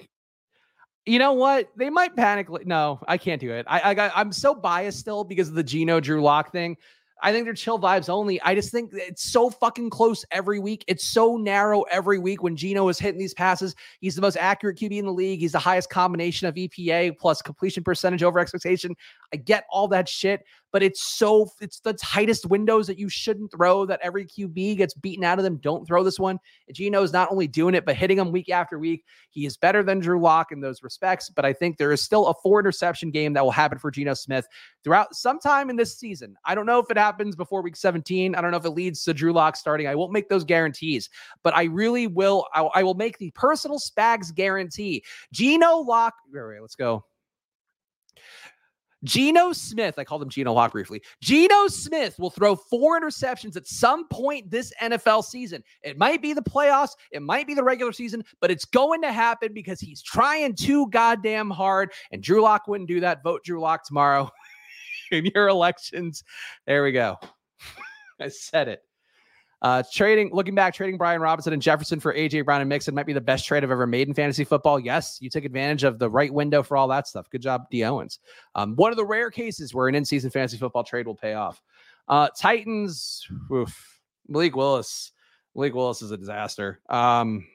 you know what? They might panic. No, I can't do it. I, I I'm so biased still because of the Geno Drew Lock thing. I think they're chill vibes only. I just think it's so fucking close every week. It's so narrow every week when Geno is hitting these passes. He's the most accurate QB in the league. He's the highest combination of EPA plus completion percentage over expectation. I get all that shit, but it's so it's the tightest windows that you shouldn't throw that every QB gets beaten out of them. Don't throw this one. Geno is not only doing it, but hitting them week after week. He is better than Drew Lock in those respects, but I think there is still a four interception game that will happen for Geno Smith throughout sometime in this season. I don't know if it happens before week 17. I don't know if it leads to Drew Lock starting. I won't make those guarantees, but I really will. I, I will make the personal Spags guarantee. Geno Lock. Wait, wait, let's go. Geno Smith, I called him Geno Lock briefly. Geno Smith will throw four interceptions at some point this NFL season. It might be the playoffs, it might be the regular season, but it's going to happen because he's trying too goddamn hard. And Drew Lock wouldn't do that. Vote Drew Lock tomorrow in your elections. There we go. I said it. Uh, trading, looking back, trading Brian Robinson and Jefferson for AJ Brown and Mixon might be the best trade I've ever made in fantasy football. Yes, you took advantage of the right window for all that stuff. Good job, D. Owens. Um, one of the rare cases where an in-season fantasy football trade will pay off. Uh, Titans, oof, Malik Willis. Malik Willis is a disaster. Um,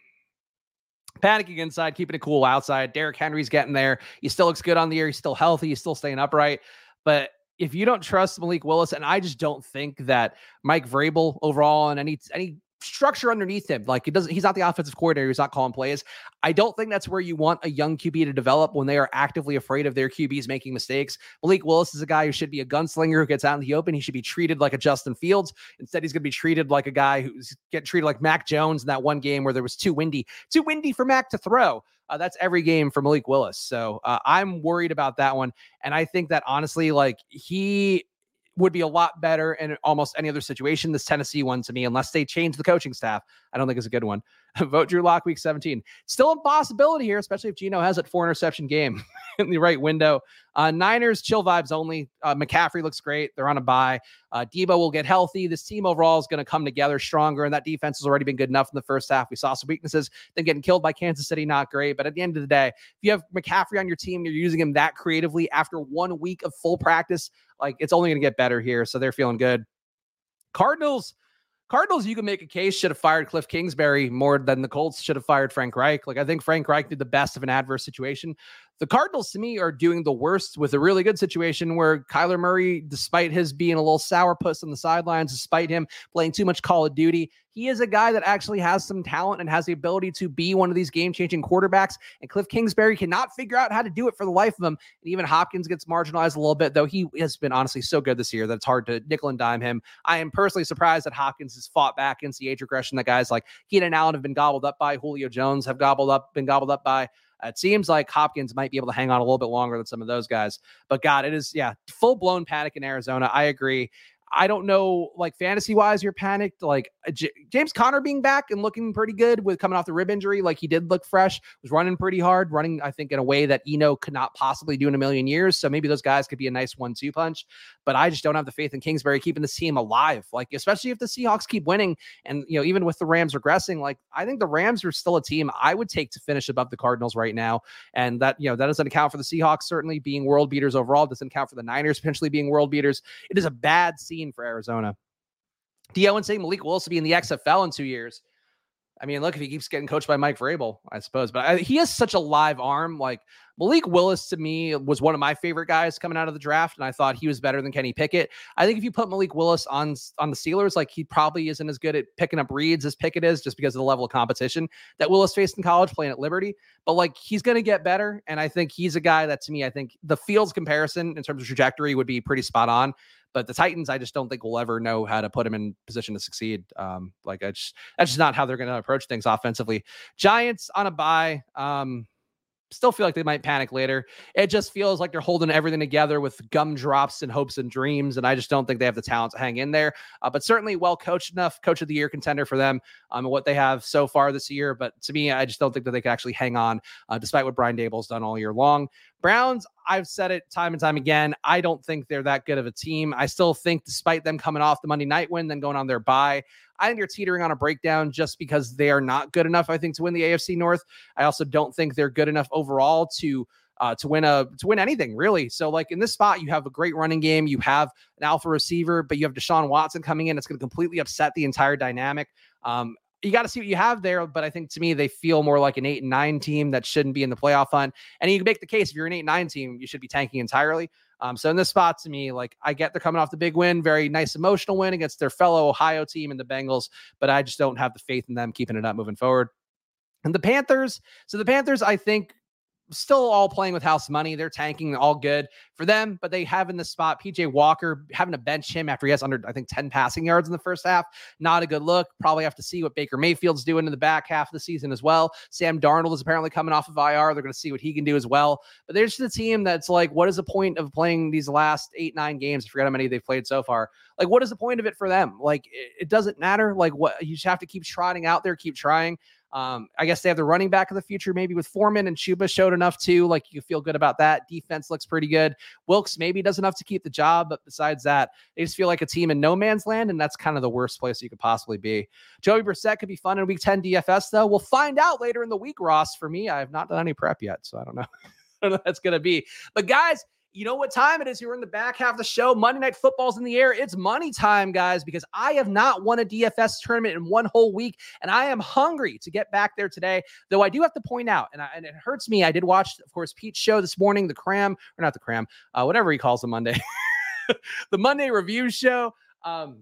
panicking inside, keeping it cool outside. Derrick Henry's getting there. He still looks good on the air. He's still healthy. He's still staying upright. But if you don't trust Malik Willis, and I just don't think that Mike Vrabel overall and any any structure underneath him, like he doesn't, he's not the offensive coordinator, he's not calling plays. I don't think that's where you want a young QB to develop when they are actively afraid of their QBs making mistakes. Malik Willis is a guy who should be a gunslinger who gets out in the open. He should be treated like a Justin Fields. Instead, he's going to be treated like a guy who's getting treated like Mac Jones in that one game where there was too windy, too windy for Mac to throw. Uh, that's every game for Malik Willis. So uh, I'm worried about that one. And I think that honestly, like he would be a lot better in almost any other situation. This Tennessee one to me, unless they change the coaching staff, I don't think is a good one. Vote Drew Lock week 17. Still a possibility here, especially if Geno has that four interception game in the right window. Uh, Niners, chill vibes only. Uh, McCaffrey looks great. They're on a bye. Uh, Deebo will get healthy. This team overall is going to come together stronger, and that defense has already been good enough in the first half. We saw some weaknesses. Then getting killed by Kansas City, not great. But at the end of the day, if you have McCaffrey on your team, you're using him that creatively after one week of full practice, like it's only going to get better here. So they're feeling good. Cardinals, Cardinals, you can make a case should have fired Cliff Kingsbury more than the Colts should have fired Frank Reich. Like I think Frank Reich did the best of an adverse situation. The Cardinals, to me, are doing the worst with a really good situation where Kyler Murray, despite his being a little sourpuss on the sidelines, despite him playing too much Call of Duty, he is a guy that actually has some talent and has the ability to be one of these game changing quarterbacks. And Cliff Kingsbury cannot figure out how to do it for the life of him. And even Hopkins gets marginalized a little bit, though he has been honestly so good this year that it's hard to nickel and dime him. I am personally surprised that Hopkins has fought back against the age regression that guys like Keenan Allen have been gobbled up by, Julio Jones have gobbled up, been gobbled up by. Uh, it seems like Hopkins might be able to hang on a little bit longer than some of those guys. But God, it is, yeah, full blown panic in Arizona. I agree. I don't know, like fantasy wise, you're panicked. Like uh, J- James Conner being back and looking pretty good with coming off the rib injury, like he did look fresh, was running pretty hard, running, I think, in a way that Eno could not possibly do in a million years. So maybe those guys could be a nice one two punch. But I just don't have the faith in Kingsbury keeping this team alive. Like, especially if the Seahawks keep winning and, you know, even with the Rams regressing, like I think the Rams are still a team I would take to finish above the Cardinals right now. And that, you know, that doesn't account for the Seahawks certainly being world beaters overall, doesn't count for the Niners potentially being world beaters. It is a bad scene for Arizona. D.O. and saying Malik Willis will be in the XFL in two years. I mean, look, if he keeps getting coached by Mike Vrabel, I suppose, but I, he has such a live arm. Like Malik Willis to me was one of my favorite guys coming out of the draft, and I thought he was better than Kenny Pickett. I think if you put Malik Willis on on the Steelers, like he probably isn't as good at picking up reads as Pickett is, just because of the level of competition that Willis faced in college playing at Liberty. But like he's going to get better, and I think he's a guy that to me, I think the Fields comparison in terms of trajectory would be pretty spot on. But the Titans, I just don't think will ever know how to put them in position to succeed. Um, like I just that's just not how they're going to approach things offensively. Giants on a buy. Um, still feel like they might panic later. It just feels like they're holding everything together with gumdrops and hopes and dreams. And I just don't think they have the talent to hang in there. Uh, but certainly well coached enough, coach of the year contender for them um, what they have so far this year. But to me, I just don't think that they can actually hang on uh, despite what Brian Daboll's done all year long. Browns, I've said it time and time again. I don't think they're that good of a team. I still think, despite them coming off the Monday night win, then going on their bye, I think they're teetering on a breakdown just because they are not good enough, I think, to win the AFC North. I also don't think they're good enough overall to uh, to win a to win anything really. So like in this spot, you have a great running game, you have an alpha receiver, but you have Deshaun Watson coming in. It's going to completely upset the entire dynamic. Um, you got to see what you have there. But I think to me, they feel more like an eight and nine team that shouldn't be in the playoff hunt. And you can make the case if you're an eight and nine team, you should be tanking entirely. Um, so in this spot, to me, like I get they're coming off the big win, very nice emotional win against their fellow Ohio team and the Bengals, but I just don't have the faith in them keeping it up moving forward. And the Panthers, so the Panthers, I think still all playing with house money. They're tanking all good for them, but they have in the spot PJ Walker having to bench him after he has under, I think, 10 passing yards in the first half. Not a good look. Probably have to see what Baker Mayfield's doing in the back half of the season as well. Sam Darnold is apparently coming off of IR. They're going to see what he can do as well. But there's the team that's like, what is the point of playing these last eight, nine games? I forget how many they've played so far. Like, what is the point of it for them? Like, it, it doesn't matter. Like, what you just have to keep trotting out there, keep trying. Um, I guess they have the running back of the future, maybe with Foreman and Chuba showed enough too. Like you feel good about that. Defense looks pretty good. Wilks maybe does enough to keep the job, but besides that, they just feel like a team in no man's land, and that's kind of the worst place you could possibly be. Jacoby Brissett could be fun in Week 10 DFS though. We'll find out later in the week, Ross. For me, I have not done any prep yet, so I don't know. I don't know that's to be. But guys, you know what time it is? You're in the back half of the show. Monday Night Football's in the air. It's money time, guys, because I have not won a DFS tournament in one whole week, and I am hungry to get back there today. Though I do have to point out, and, I, and it hurts me. I did watch, of course, Pete's show this morning, the cram, or not the cram, uh, whatever he calls the Monday, the Monday review show. Um,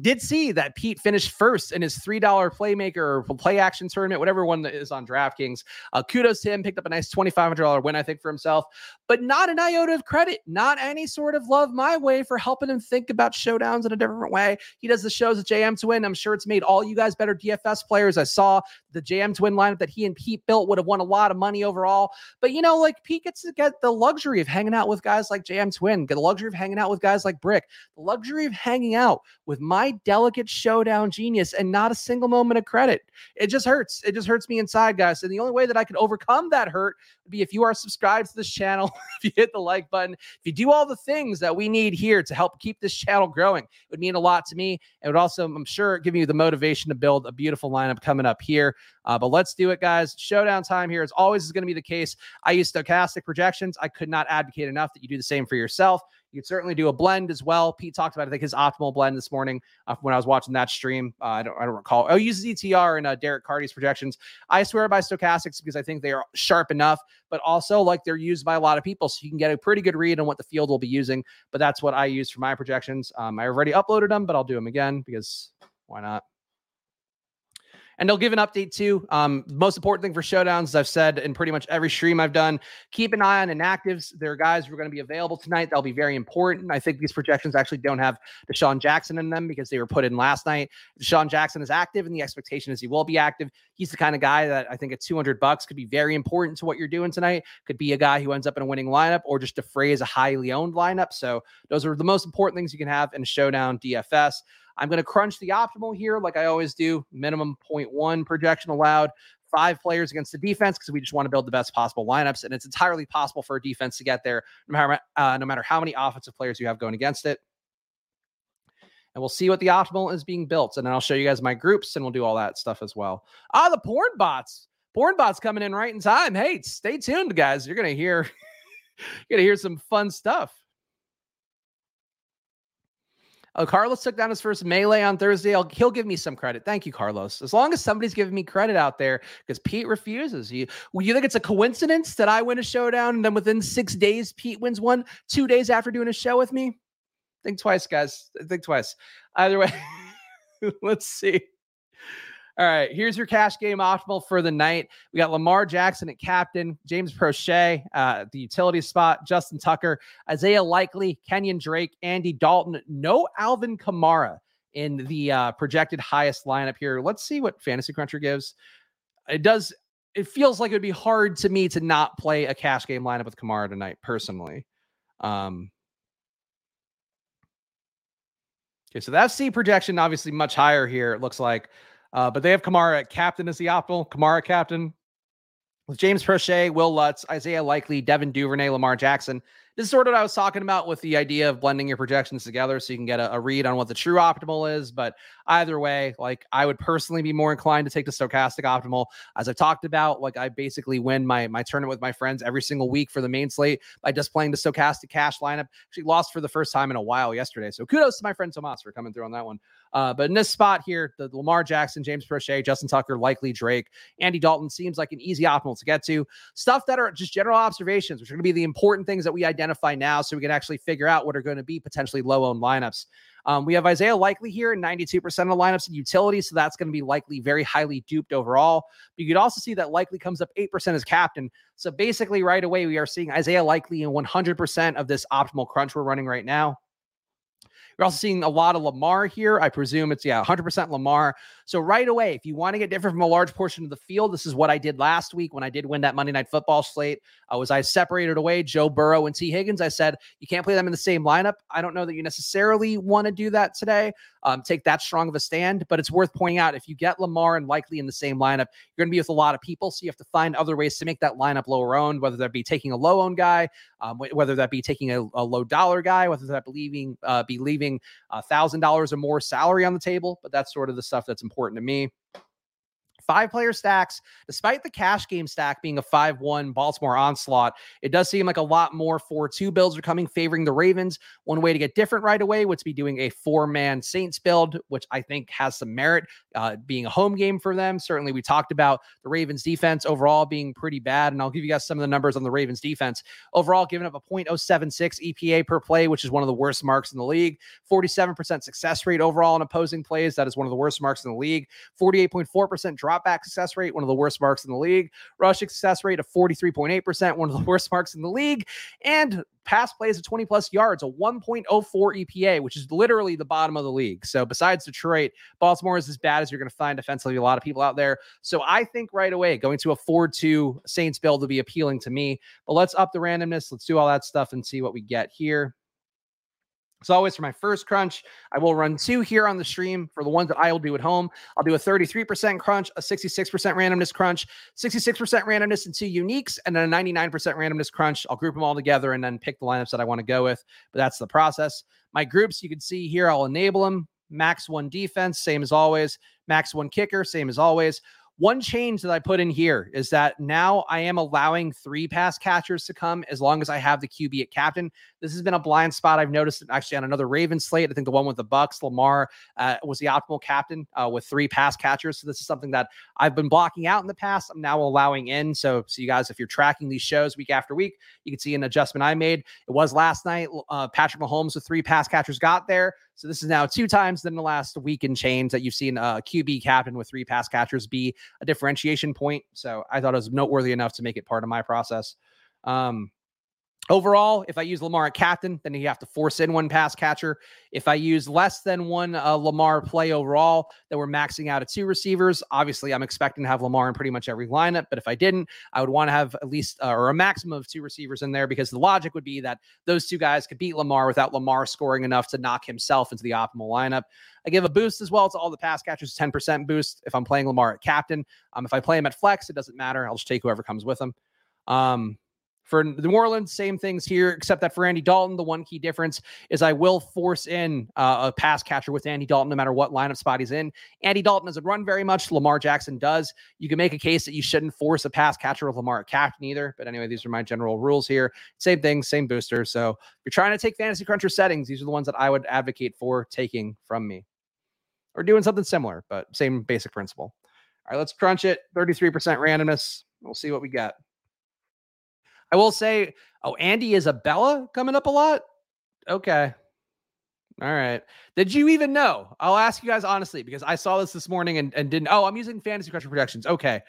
did see that Pete finished first in his $3 playmaker play action tournament, whatever one that is on DraftKings. Uh, kudos to him, picked up a nice $2,500 win, I think, for himself, but not an iota of credit, not any sort of love my way for helping him think about showdowns in a different way. He does the shows at JMToWin. I'm sure it's made all you guys better DFS players. I saw the JMToWin lineup that he and Pete built would have won a lot of money overall. But, you know, like Pete gets to get the luxury of hanging out with guys like JMToWin, get the luxury of hanging out with guys like Brick, the luxury of hanging out with my my delicate showdown genius and not a single moment of credit. It just hurts. It just hurts me inside, guys. And the only way that I can overcome that hurt would be if you are subscribed to this channel, if you hit the like button, if you do all the things that we need here to help keep this channel growing. It would mean a lot to me. It would also, I'm sure, give you the motivation to build a beautiful lineup coming up here. Uh, but let's do it, guys. Showdown time here, as always, is going to be the case. I use stochastic projections. I could not advocate enough that you do the same for yourself. You could certainly do a blend as well. Pete talked about, I think, his optimal blend this morning uh, when I was watching that stream. Uh, I don't, I don't recall. Oh, uses ETR and uh, Derek Carty's projections. I swear by stochastics because I think they are sharp enough, but also like they're used by a lot of people, so you can get a pretty good read on what the field will be using. But that's what I use for my projections. Um, I already uploaded them, but I'll do them again because why not? And they'll give an update too. Um, most important thing for showdowns, as I've said in pretty much every stream I've done, keep an eye on inactives. There are guys who are going to be available tonight. That'll be very important. I think these projections actually don't have DeSean Jackson in them because they were put in last night. DeSean Jackson is active, and the expectation is he will be active. He's the kind of guy that I think at 200 bucks could be very important to what you're doing tonight. Could be a guy who ends up in a winning lineup or just defrays a highly owned lineup. So those are the most important things you can have in a showdown DFS. I'm going to crunch the optimal here, like I always do. Minimum 0.1 projection allowed. Five players against the defense because we just want to build the best possible lineups, and it's entirely possible for a defense to get there, no matter uh, no matter how many offensive players you have going against it. And we'll see what the optimal is being built, and then I'll show you guys my groups, and we'll do all that stuff as well. Ah, the porn bots, porn bots coming in right in time. Hey, stay tuned, guys. You're gonna hear, you're gonna hear some fun stuff. Oh, Carlos took down his first melee on Thursday. I'll, he'll give me some credit. Thank you, Carlos. As long as somebody's giving me credit out there, because Pete refuses. You, you think it's a coincidence that I win a showdown and then within six days Pete wins one? Two days after doing a show with me? Think twice, guys. Think twice. Either way, let's see. All right, here's your cash game optimal for the night. We got Lamar Jackson at captain, James Proche uh, the utility spot, Justin Tucker, Isaiah Likely, Kenyon Drake, Andy Dalton. No Alvin Kamara in the uh, projected highest lineup here. Let's see what Fantasy Cruncher gives. It does. It feels like it would be hard to me to not play a cash game lineup with Kamara tonight, personally. Um, okay, so that's the projection, obviously much higher here. It looks like, uh, but they have Kamara at captain as the optimal. Kamara captain with James Proche, Wil Lutz, Isaiah Likely, Devin Duvernay, Lamar Jackson. This is sort of what I was talking about with the idea of blending your projections together so you can get a, a, read on what the true optimal is. But either way, like I would personally be more inclined to take the stochastic optimal. As I've talked about, like I basically win my my tournament with my friends every single week for the main slate by just playing the stochastic cash lineup. Actually lost for the first time in a while yesterday. So kudos to my friend Tomas for coming through on that one. Uh, but in this spot here, the Lamar Jackson, James Proche, Justin Tucker, likely Drake, Andy Dalton seems like an easy optimal to get to. Stuff that are just general observations, which are going to be the important things that we identify now so we can actually figure out what are going to be potentially low owned lineups. Um, we have Isaiah Likely here, in 92% of the lineups in utility. So that's going to be likely very highly duped overall. But you could also see that Likely comes up 8% as captain. So basically, right away, we are seeing Isaiah Likely in 100% of this optimal crunch we're running right now. You're also seeing a lot of Lamar here. I presume it's, yeah, 100% Lamar. So right away, if you want to get different from a large portion of the field, this is what I did last week when I did win that Monday Night Football slate. Uh, was I separated away Joe Burrow and T. Higgins? I said you can't play them in the same lineup. I don't know that you necessarily want to do that today. Um, take that strong of a stand, but it's worth pointing out if you get Lamar and likely in the same lineup, you're going to be with a lot of people, so you have to find other ways to make that lineup lower owned, whether that be taking a low owned guy, um, whether that be taking a, a, low dollar guy, whether that believing uh, be leaving thousand dollars or more salary on the table. But that's sort of the stuff that's important to me five player stacks, despite the cash game stack being a 5 1 Baltimore onslaught, it does seem like a lot more 4 2 builds are coming, favoring the Ravens. One way to get different right away would be doing a four man Saints build, which I think has some merit uh, being a home game for them. Certainly, we talked about the Ravens defense overall being pretty bad. And I'll give you guys some of the numbers on the Ravens defense. Overall, giving up a 0.076 EPA per play, which is one of the worst marks in the league. 47% success rate overall in opposing plays. That is one of the worst marks in the league. 48.4% drop dropback success rate, one of the worst marks in the league. Rushing success rate of 43.8%, one of the worst marks in the league. And pass plays of 20 plus yards, a 1.04 EPA, which is literally the bottom of the league. So besides Detroit, Baltimore is as bad as you're going to find defensively. A lot of people out there. So I think right away going to a 4-2 Saints build will be appealing to me. But let's up the randomness. Let's do all that stuff and see what we get here. As always, for my first crunch, I will run two here on the stream. For the ones that I will do at home, I'll do a 33% crunch, a 66% randomness crunch, 66% randomness and two uniques, and then a 99% randomness crunch. I'll group them all together and then pick the lineups that I want to go with. But that's the process. My groups, you can see here, I'll enable them. Max one defense, same as always. Max one kicker, same as always. One change that I put in here is that now I am allowing three pass catchers to come as long as I have the QB at captain. This has been a blind spot. I've noticed actually on another Ravens slate. I think the one with the Bucs, Lamar uh, was the optimal captain uh, with three pass catchers. So this is something that I've been blocking out in the past. I'm now allowing in. So, so you guys, if you're tracking these shows week after week, you can see an adjustment I made. It was last night. Uh, Patrick Mahomes with three pass catchers got there. So this is now two times in the last week and change that you've seen a QB captain with three pass catchers be a differentiation point. So I thought it was noteworthy enough to make it part of my process. Um, Overall, if I use Lamar at captain, then you have to force in one pass catcher. If I use less than one uh, Lamar play overall, then we're maxing out at two receivers. Obviously, I'm expecting to have Lamar in pretty much every lineup, but if I didn't, I would want to have at least uh, or a maximum of two receivers in there because the logic would be that those two guys could beat Lamar without Lamar scoring enough to knock himself into the optimal lineup. I give a boost as well to all the pass catchers, 10% boost if I'm playing Lamar at captain. Um, if I play him at flex, it doesn't matter. I'll just take whoever comes with him. Um, for New Orleans, same things here, except that for Andy Dalton, the one key difference is I will force in uh, a pass catcher with Andy Dalton no matter what lineup spot he's in. Andy Dalton doesn't run very much. Lamar Jackson does. You can make a case that you shouldn't force a pass catcher with Lamar at captain either. But anyway, these are my general rules here. Same thing, same booster. So if you're trying to take fantasy cruncher settings, these are the ones that I would advocate for taking from me or doing something similar, but same basic principle. All right, let's crunch it. 33% randomness. We'll see what we got. I will say, oh, Andy Isabella coming up a lot. Okay. All right. Did you even know? I'll ask you guys honestly because I saw this this morning and, and didn't. Oh, I'm using Fantasy Cruncher projections. Okay.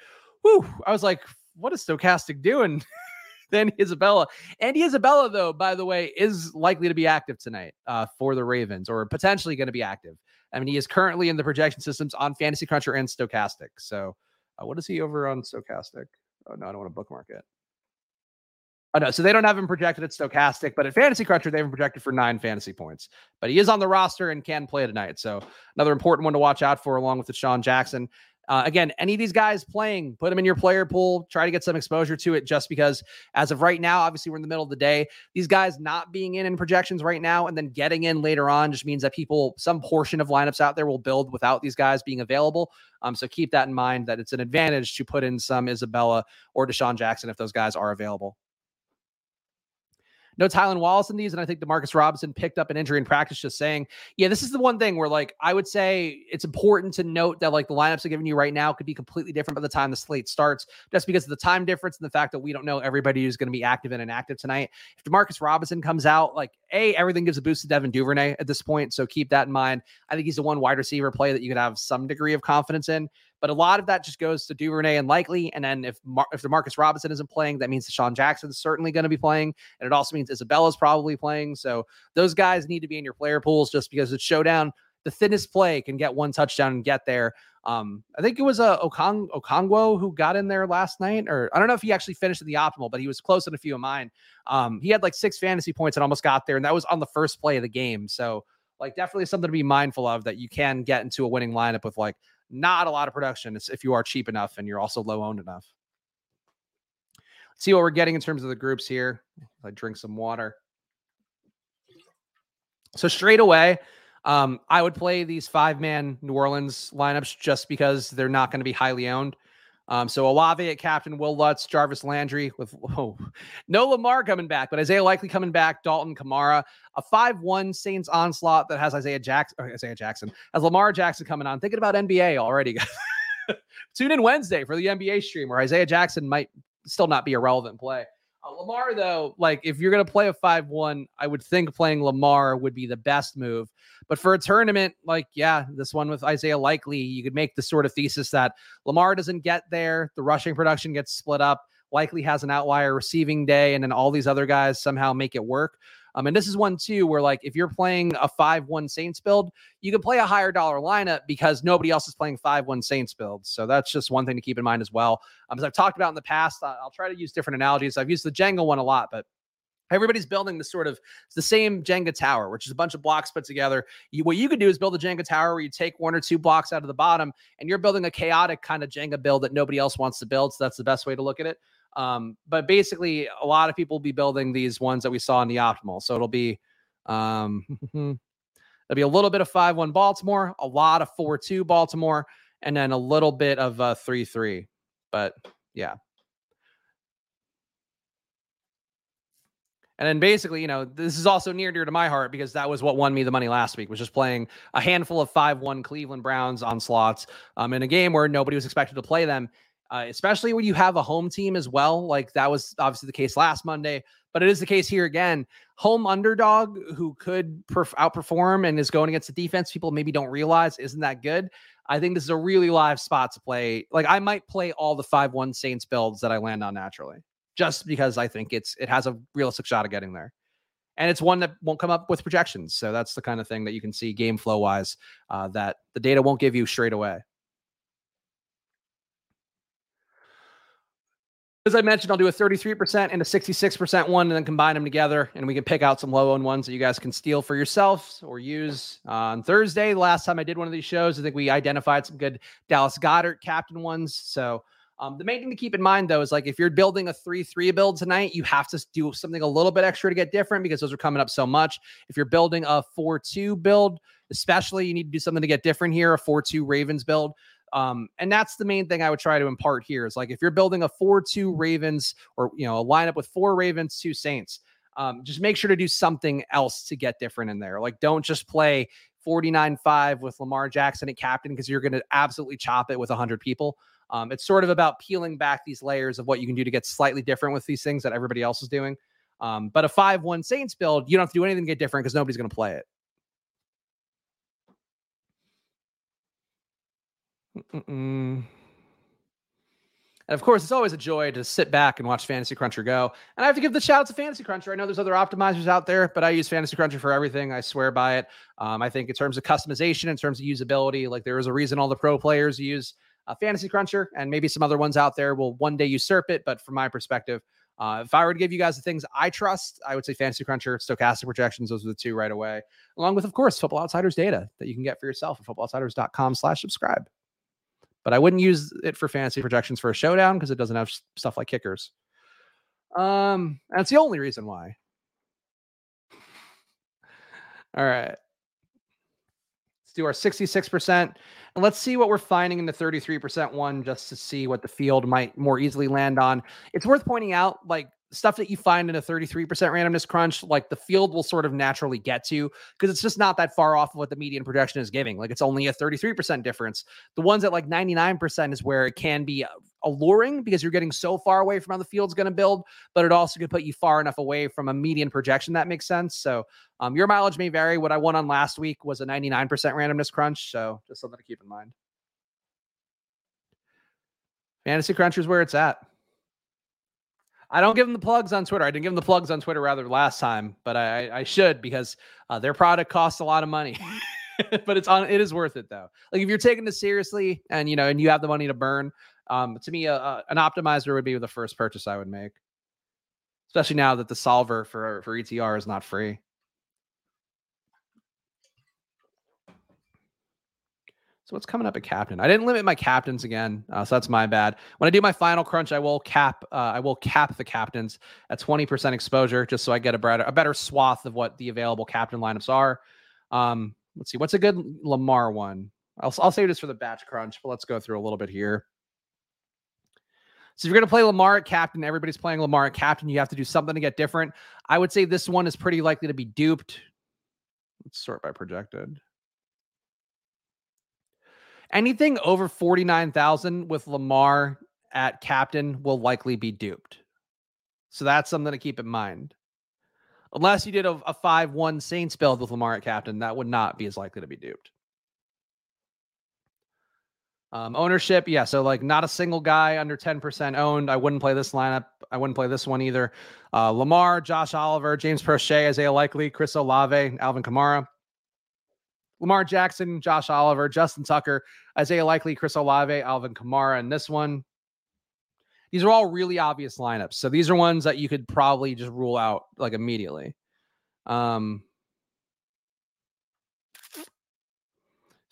Whew. I was like, what is Stochastic doing? then Isabella. Andy Isabella, though, by the way, is likely to be active tonight uh, for the Ravens or potentially going to be active. I mean, he is currently in the projection systems on Fantasy Cruncher and Stochastic. So, uh, what is he over on Stochastic? Oh, no, I don't want to bookmark it. Oh, no. So they don't have him projected at Stochastic, but at Fantasy Cruncher, they have him projected for nine fantasy points. But he is on the roster and can play tonight. So another important one to watch out for, along with DeSean Jackson. Uh, again, any of these guys playing, put them in your player pool, try to get some exposure to it just because as of right now, obviously we're in the middle of the day. These guys not being in in projections right now and then getting in later on just means that people, some portion of lineups out there will build without these guys being available. Um, so keep that in mind that it's an advantage to put in some Isabella or DeSean Jackson if those guys are available no Tylan Wallace in these. And I think Demarcus Robinson picked up an injury in practice, just saying, yeah, this is the one thing where like I would say it's important to note that like the lineups are giving you right now could be completely different by the time the slate starts, just because of the time difference and the fact that we don't know everybody who's going to be active and inactive tonight. If Demarcus Robinson comes out, like A, everything gives a boost to Devin Duvernay at this point. So keep that in mind. I think he's the one wide receiver play that you could have some degree of confidence in. But a lot of that just goes to Duvernay and Likely. And then if Mar- if Demarcus Robinson isn't playing, that means DeSean Jackson's certainly going to be playing. And it also means Isabella's probably playing. So those guys need to be in your player pools just because it's showdown. The thinnest play can get one touchdown and get there. Um, I think it was a uh, Okong Okonkwo who got in there last night, or I don't know if he actually finished in the optimal, but he was close in a few of mine. Um, he had like six fantasy points and almost got there, and that was on the first play of the game. So, like, definitely something to be mindful of that you can get into a winning lineup with like not a lot of production if you are cheap enough and you're also low owned enough. Let's see what we're getting in terms of the groups here. I drink some water. So straight away, um, I would play these five man New Orleans lineups just because they're not going to be highly owned. Um, so Olave at captain, Wil Lutz, Jarvis Landry with no Lamar coming back, but Isaiah Likely coming back, Dalton Kamara, a 5-1 Saints onslaught that has Isaiah Jackson, Isaiah Jackson, has Lamar Jackson coming on. Thinking about NBA already. Tune in Wednesday for the NBA stream where Isaiah Jackson might still not be a relevant play. Uh, Lamar, though, like if you're going to play a 5 1, I would think playing Lamar would be the best move. But for a tournament, like, yeah, this one with Isaiah Likely, you could make the sort of thesis that Lamar doesn't get there. The rushing production gets split up. Likely has an outlier receiving day, and then all these other guys somehow make it work. Um, and this is one too where like if you're playing a five one Saints build, you can play a higher dollar lineup because nobody else is playing five one Saints builds. So that's just one thing to keep in mind as well. Um, as I've talked about in the past, I'll try to use different analogies. I've used the Jenga one a lot, but everybody's building this sort of the same Jenga tower, which is a bunch of blocks put together. You, what you could do is build a Jenga tower where you take one or two blocks out of the bottom and you're building a chaotic kind of Jenga build that nobody else wants to build. So that's the best way to look at it. Um, but basically, a lot of people will be building these ones that we saw in the optimal. So it'll be um, it'll be a little bit of five one Baltimore, a lot of four two Baltimore, and then a little bit of uh, three three. But yeah. And then basically, you know, this is also near dear to my heart because that was what won me the money last week, was just playing a handful of 5 1 Cleveland Browns on slots um, in a game where nobody was expected to play them uh, especially when you have a home team as well. Like that was obviously the case last Monday, but it is the case here again. Home underdog who could perf- outperform and is going against the defense people maybe don't realize isn't that good. I think this is a really live spot to play. Like I might play all the 5 1 Saints builds that I land on naturally, just because I think it's it has a realistic shot of getting there. And it's one that won't come up with projections. So that's the kind of thing that you can see game flow wise uh, that the data won't give you straight away. As I mentioned, I'll do a 33% and a 66% one and then combine them together. And we can pick out some low owned ones that you guys can steal for yourselves or use. Uh, on Thursday, the last time I did one of these shows, I think we identified some good Dallas Goedert captain ones. So um, the main thing to keep in mind, though, is like if you're building a 3 3 build tonight, you have to do something a little bit extra to get different because those are coming up so much. If you're building a 4 2 build, especially, you need to do something to get different here, a 4 2 Ravens build. Um, and that's the main thing I would try to impart here is like if you're building a 4-2 Ravens or you know a lineup with four Ravens, two Saints, um, just make sure to do something else to get different in there. Like don't just play 49-5 with Lamar Jackson at captain because you're going to absolutely chop it with 100 people. Um, it's sort of about peeling back these layers of what you can do to get slightly different with these things that everybody else is doing. Um, but a 5 1 Saints build, you don't have to do anything to get different because nobody's going to play it. Mm-mm. And of course, it's always a joy to sit back and watch Fantasy Cruncher go. And I have to give the shout out to Fantasy Cruncher. I know there's other optimizers out there, but I use Fantasy Cruncher for everything. I swear by it. Um, I think in terms of customization, in terms of usability, like there is a reason all the pro players use uh, Fantasy Cruncher, and maybe some other ones out there will one day usurp it. But from my perspective, uh, if I were to give you guys the things I trust, I would say Fantasy Cruncher, Stochastic Projections. Those are the two right away, along with, of course, Football Outsiders data that you can get for yourself at footballoutsiders.com/slash/subscribe but I wouldn't use it for fantasy projections for a showdown because it doesn't have stuff like kickers. Um, that's the only reason why. All right. Let's do our 66%. And let's see what we're finding in the 33% one just to see what the field might more easily land on. It's worth pointing out, like stuff that you find in a 33% randomness crunch, like the field will sort of naturally get to because it's just not that far off of what the median projection is giving. Like it's only a 33% difference. The ones at like 99% is where it can be alluring because you're getting so far away from how the field's going to build, but it also could put you far enough away from a median projection that makes sense. So um, your mileage may vary. What I won on last week was a 99% randomness crunch. So just something to keep in mind. Fantasy Crunch is where it's at. I don't give them the plugs on Twitter. I didn't give them the plugs on Twitter rather last time, but I, I should because uh, their product costs a lot of money. but it's on. It is worth it though. Like if you're taking this seriously and you know and you have the money to burn, um, to me, uh, an optimizer would be the first purchase I would make. Especially now that the solver for for ETR is not free. So what's coming up at captain? I didn't limit my captains again, uh, so that's my bad. When I do my final crunch, I will cap. Uh, I will cap the captains at twenty percent exposure, just so I get a better a better swath of what the available captain lineups are. Um, let's see, what's a good Lamar one? I'll I'll save this for the batch crunch, but let's go through a little bit here. So if you're going to play Lamar at captain, everybody's playing Lamar at captain. You have to do something to get different. I would say this one is pretty likely to be duped. Let's sort by projected. Anything over 49,000 with Lamar at captain will likely be duped. So that's something to keep in mind. Unless you did a, a 5 1 Saints build with Lamar at captain, that would not be as likely to be duped. Um, ownership, yeah. So like not a single guy under 10% owned. I wouldn't play this lineup. I wouldn't play this one either. Uh, Lamar, Josh Oliver, James Proche, Isaiah Likely, Chris Olave, Alvin Kamara. Lamar Jackson, Josh Oliver, Justin Tucker, Isaiah Likely, Chris Olave, Alvin Kamara, and this one. These are all really obvious lineups. So these are ones that you could probably just rule out like immediately. Um,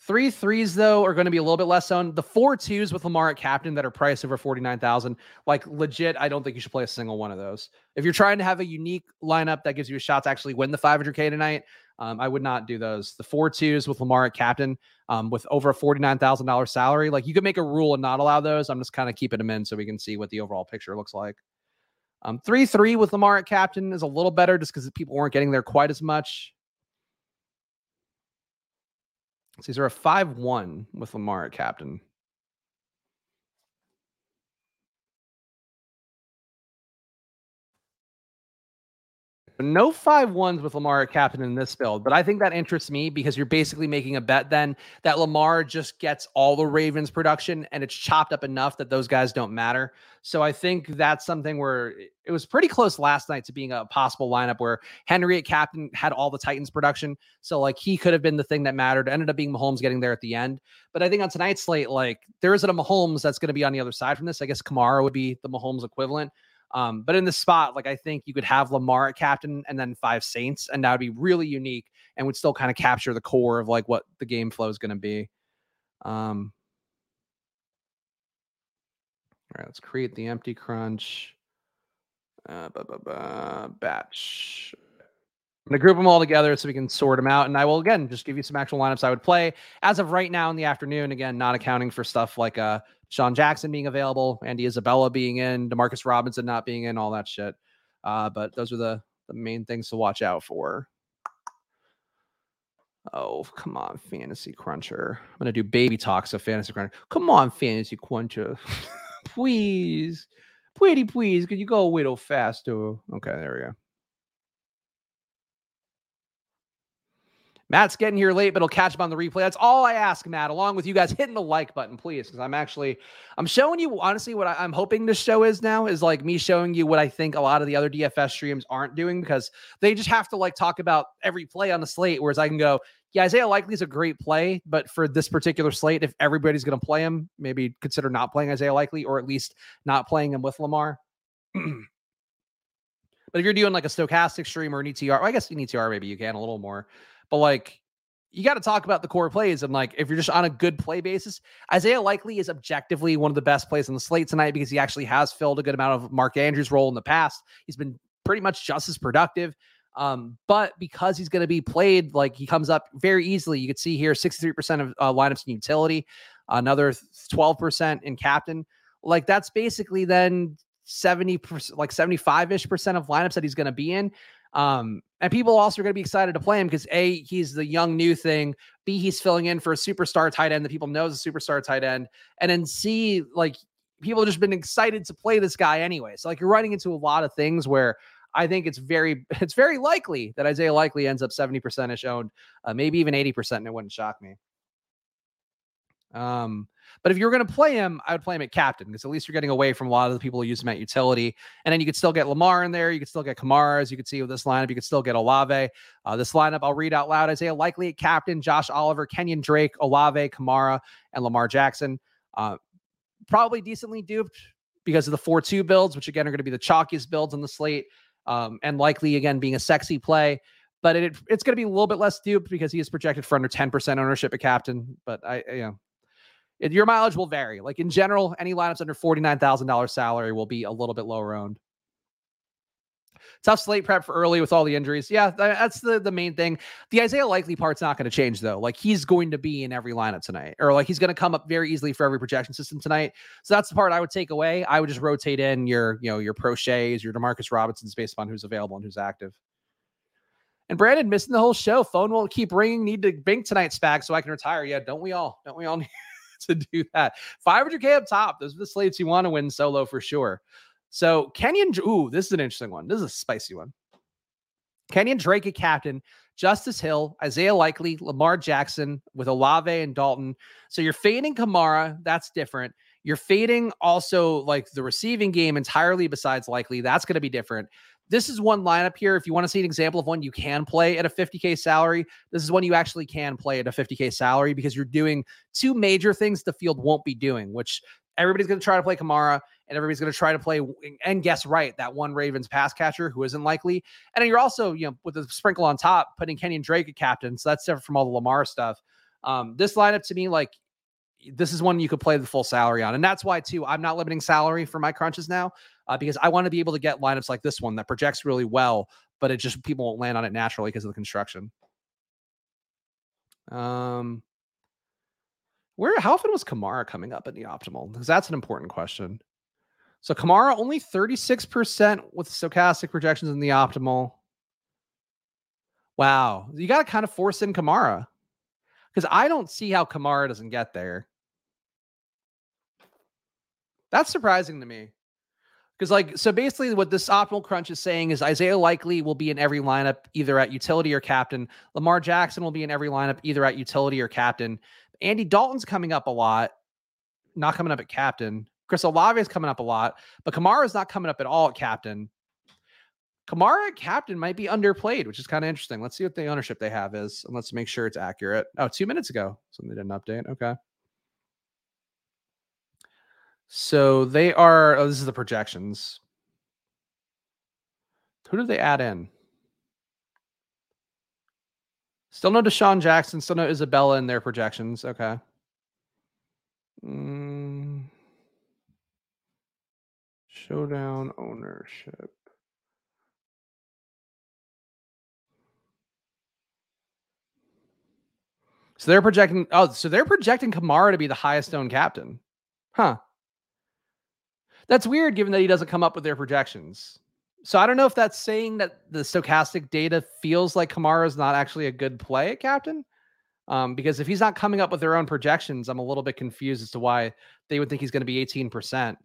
Three threes, though, are going to be a little bit less owned. The four twos with Lamar at captain that are priced over 49,000, like legit, I don't think you should play a single one of those. If you're trying to have a unique lineup that gives you a shot to actually win the 500K tonight, um, I would not do those. The four twos with Lamar at captain um, with over a $49,000 salary, like you could make a rule and not allow those. I'm just kind of keeping them in so we can see what the overall picture looks like. Um, 3 3 with Lamar at captain is a little better just because people weren't getting there quite as much. So are a 5 1 with Lamar at captain. No five ones with Lamar at captain in this build, but I think that interests me because you're basically making a bet then that Lamar just gets all the Ravens production and it's chopped up enough that those guys don't matter. So I think that's something where it was pretty close last night to being a possible lineup where Henry at captain had all the Titans production. So like he could have been the thing that mattered. Ended up being Mahomes getting there at the end. But I think on tonight's slate, like there isn't a Mahomes that's going to be on the other side from this. I guess Kamara would be the Mahomes equivalent. Um, but in the spot, like I think you could have Lamar at captain and then five Saints, and that would be really unique and would still kind of capture the core of like what the game flow is going to be. Um, all right, let's create the empty crunch. Uh, batch. I'm going to group them all together so we can sort them out. And I will, again, just give you some actual lineups I would play as of right now in the afternoon. Again, not accounting for stuff like uh, Sean Jackson being available, Andy Isabella being in, Demarcus Robinson not being in, all that shit. Uh, but those are the, the main things to watch out for. Oh, come on, Fantasy Cruncher. I'm going to do baby talks of Fantasy Cruncher. Come on, Fantasy Cruncher. please. Pretty please. Could you go a little faster? Okay, there we go. Matt's getting here late, but he'll catch him on the replay. That's all I ask, Matt, along with you guys hitting the like button, please. Because I'm actually I'm showing you honestly what I, am hoping this show is now is like me showing you what I think a lot of the other DFS streams aren't doing because they just have to like talk about every play on the slate. Whereas I can go, yeah, Isaiah Likely is a great play, but for this particular slate, if everybody's going to play him, maybe consider not playing Isaiah Likely or at least not playing him with Lamar. But if you're doing like a stochastic stream or an ETR, well, I guess in ETR maybe you can a little more. But like you got to talk about the core plays. And like if you're just on a good play basis, Isaiah Likely is objectively one of the best plays on the slate tonight because he actually has filled a good amount of Mark Andrews' role in the past. He's been pretty much just as productive. Um, but because he's going to be played, like he comes up very easily. You can see here 63% of uh, lineups in utility, another 12% in captain. Like that's basically then 70%, like 75 ish percent of lineups that he's going to be in. Um, and people also are going to be excited to play him because A, he's the young new thing. B, he's filling in for a superstar tight end that people know is a superstar tight end. And then C, like people have just been excited to play this guy anyway. So like you're running into a lot of things where I think it's very it's very likely that Isaiah Likely ends up 70% ish owned, uh, maybe even 80%, and it wouldn't shock me. Um, but if you're going to play him, I would play him at captain because at least you're getting away from a lot of the people who use him at utility. And then you could still get Lamar in there. You could still get Kamara, as you can see with this lineup. You could still get Olave. Uh, this lineup, I'll read out loud Isaiah Likely at captain, Josh Oliver, Kenyon Drake, Olave, Kamara, and Lamar Jackson. Uh, probably decently duped because of the 4 2 builds, which again are going to be the chalkiest builds on the slate. Um, and likely again being a sexy play but it, it's going to be a little bit less duped because he is projected for under 10% ownership at captain. But I, you know, it, your mileage will vary. Like in general, any lineups under $49,000 salary will be a little bit lower owned. Tough slate prep for early with all the injuries. Yeah, that's the, the main thing. The Isaiah Likely part's not going to change though. Like he's going to be in every lineup tonight, or like he's going to come up very easily for every projection system tonight. So that's the part I would take away. I would just rotate in your, you know, your Proches, your Demarcus Robinsons based on who's available and who's active. And Brandon missing the whole show. Phone won't keep ringing. Need to bank tonight, Spag, so I can retire. Yeah, don't we all? Don't we all need? to do that. 500K up top. Those are the slates you want to win solo for sure. So Kenyan, ooh, this is an interesting one. This is a spicy one. Kenyan Drake, a captain, Justice Hill, Isaiah Likely, Lamar Jackson with Olave and Dalton. So you're fading Kamara. That's different. You're fading also like the receiving game entirely besides Likely. That's going to be different this is one lineup here. If you want to see an example of one you can play at a 50K salary, this is one you actually can play at a 50K salary because you're doing two major things the field won't be doing, which everybody's going to try to play Kamara and everybody's going to try to play and guess right that one Ravens pass catcher who isn't likely. And you're also, you know, with the sprinkle on top, putting Kenyan Drake a captain. So that's different from all the Lamar stuff. Um, this lineup to me, like, this is one you could play the full salary on. And that's why, too, I'm not limiting salary for my crunches now uh, because I want to be able to get lineups like this one that projects really well, but it just people won't land on it naturally because of the construction. Um, where how often was Kamara coming up in the optimal? Because that's an important question. So Kamara only 36% with Stokastic projections in the optimal. Wow. You got to kind of force in Kamara. Because I don't see how Kamara doesn't get there. That's surprising to me. Because, like, so basically, what this optimal crunch is saying is Isaiah Likely will be in every lineup, either at utility or captain. Lamar Jackson will be in every lineup, either at utility or captain. Andy Dalton's coming up a lot, not coming up at captain. Chris Olave is coming up a lot, but Kamara is not coming up at all at captain. Kamara captain might be underplayed, which is kind of interesting. Let's see what the ownership they have is, and let's make sure it's accurate. Oh, two minutes ago, so they didn't update. Okay. So they are, oh, this is the projections. Who do they add in? Still no DeSean Jackson, still no Isabella in their projections. Okay. Mm. Showdown ownership. So they're projecting. Oh, so they're projecting Kamara to be the highest owned captain. Huh. That's weird given that he doesn't come up with their projections. So I don't know if that's saying that the Stokastic data feels like Kamara is not actually a good play at captain. Um, because if he's not coming up with their own projections, I'm a little bit confused as to why they would think he's going to be 18%.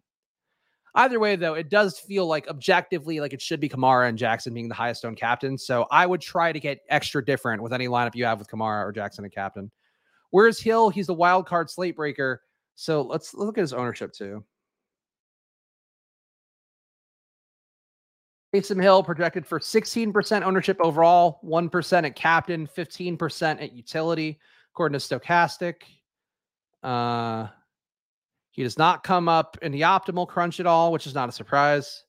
Either way, though, it does feel like objectively like it should be Kamara and Jackson being the highest owned captain. So I would try to get extra different with any lineup you have with Kamara or Jackson and captain. Where's Hill? He's the wild card slate breaker. So let's look at his ownership too. Taysom Hill projected for 16% ownership overall, 1% at captain, 15% at utility, according to Stokastic. Uh, he does not come up in the optimal crunch at all, which is not a surprise.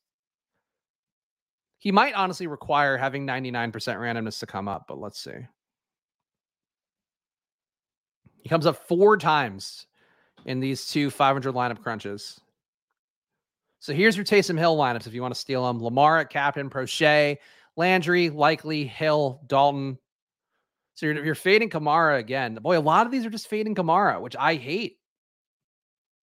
He might honestly require having 99% randomness to come up, but let's see. He comes up four times in these two 500 lineup crunches. So here's your Taysom Hill lineups if you want to steal them. Lamar at captain, Proche, Landry, Likely, Hill, Dalton. So you're, you're fading Kamara again. Boy, a lot of these are just fading Kamara, which I hate.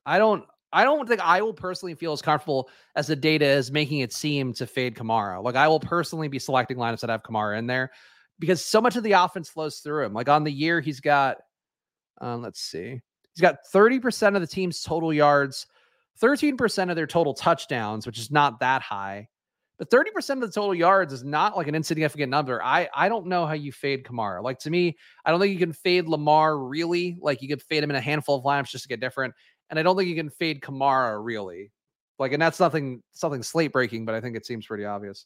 I don't I don't think I will personally feel as comfortable as the data is making it seem to fade Kamara. Like I will personally be selecting lineups that have Kamara in there because so much of the offense flows through him. Like on the year, he's got um, let's see, he's got 30% of the team's total yards, 13% of their total touchdowns, which is not that high. But 30% of the total yards is not like an insignificant number. I I don't know how you fade Kamara. Like to me, I don't think you can fade Lamar really. Like you could fade him in a handful of lineups just to get different. And I don't think you can fade Kamara really. Like, and that's nothing something slate breaking, but I think it seems pretty obvious.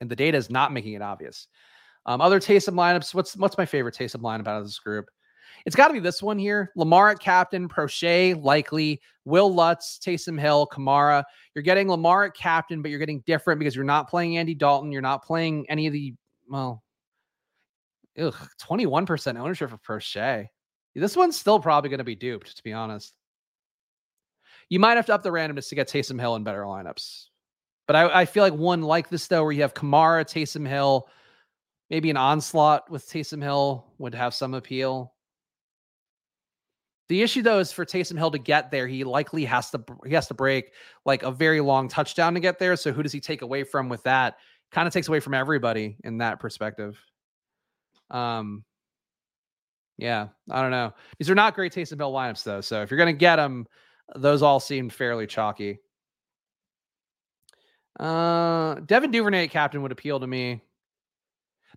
And the data is not making it obvious. Um, other Taysom lineups. What's what's my favorite Taysom lineup out of this group? It's got to be this one here. Lamar at captain, Proche, likely, Wil Lutz, Taysom Hill, Kamara. You're getting Lamar at captain, but you're getting different because you're not playing Andy Dalton. You're not playing any of the, well, ugh, 21% ownership for Proche. This one's still probably going to be duped, to be honest. You might have to up the randomness to get Taysom Hill in better lineups. But I, I feel like one like this, though, where you have Kamara, Taysom Hill, maybe an onslaught with Taysom Hill would have some appeal. The issue though is for Taysom Hill to get there, he likely has to he has to break like a very long touchdown to get there. So who does he take away from with that? Kind of takes away from everybody in that perspective. Um, yeah, I don't know. These are not great Taysom Hill lineups though. So if you're gonna get them, those all seem fairly chalky. Uh, Devin Duvernay captain would appeal to me.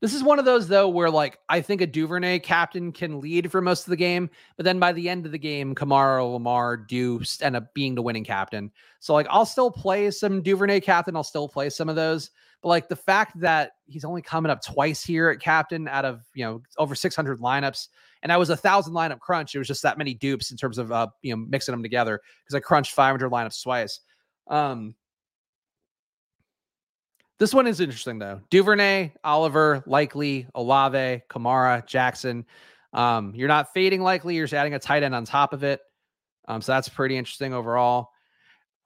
This is one of those though where like I think a Duvernay captain can lead for most of the game, but then by the end of the game, Kamara Lamar do end up being the winning captain. So like I'll still play some Duvernay captain, I'll still play some of those. But like the fact that he's only coming up twice here at captain out of you know over 600 lineups, and I was a thousand lineup crunch. It was just that many dupes in terms of uh you know mixing them together because I crunched 500 lineups twice. Um, this one is interesting though. Duvernay, Oliver, Likely, Olave, Kamara, Jackson. Um, you're not fading Likely. You're just adding a tight end on top of it. Um, so that's pretty interesting overall.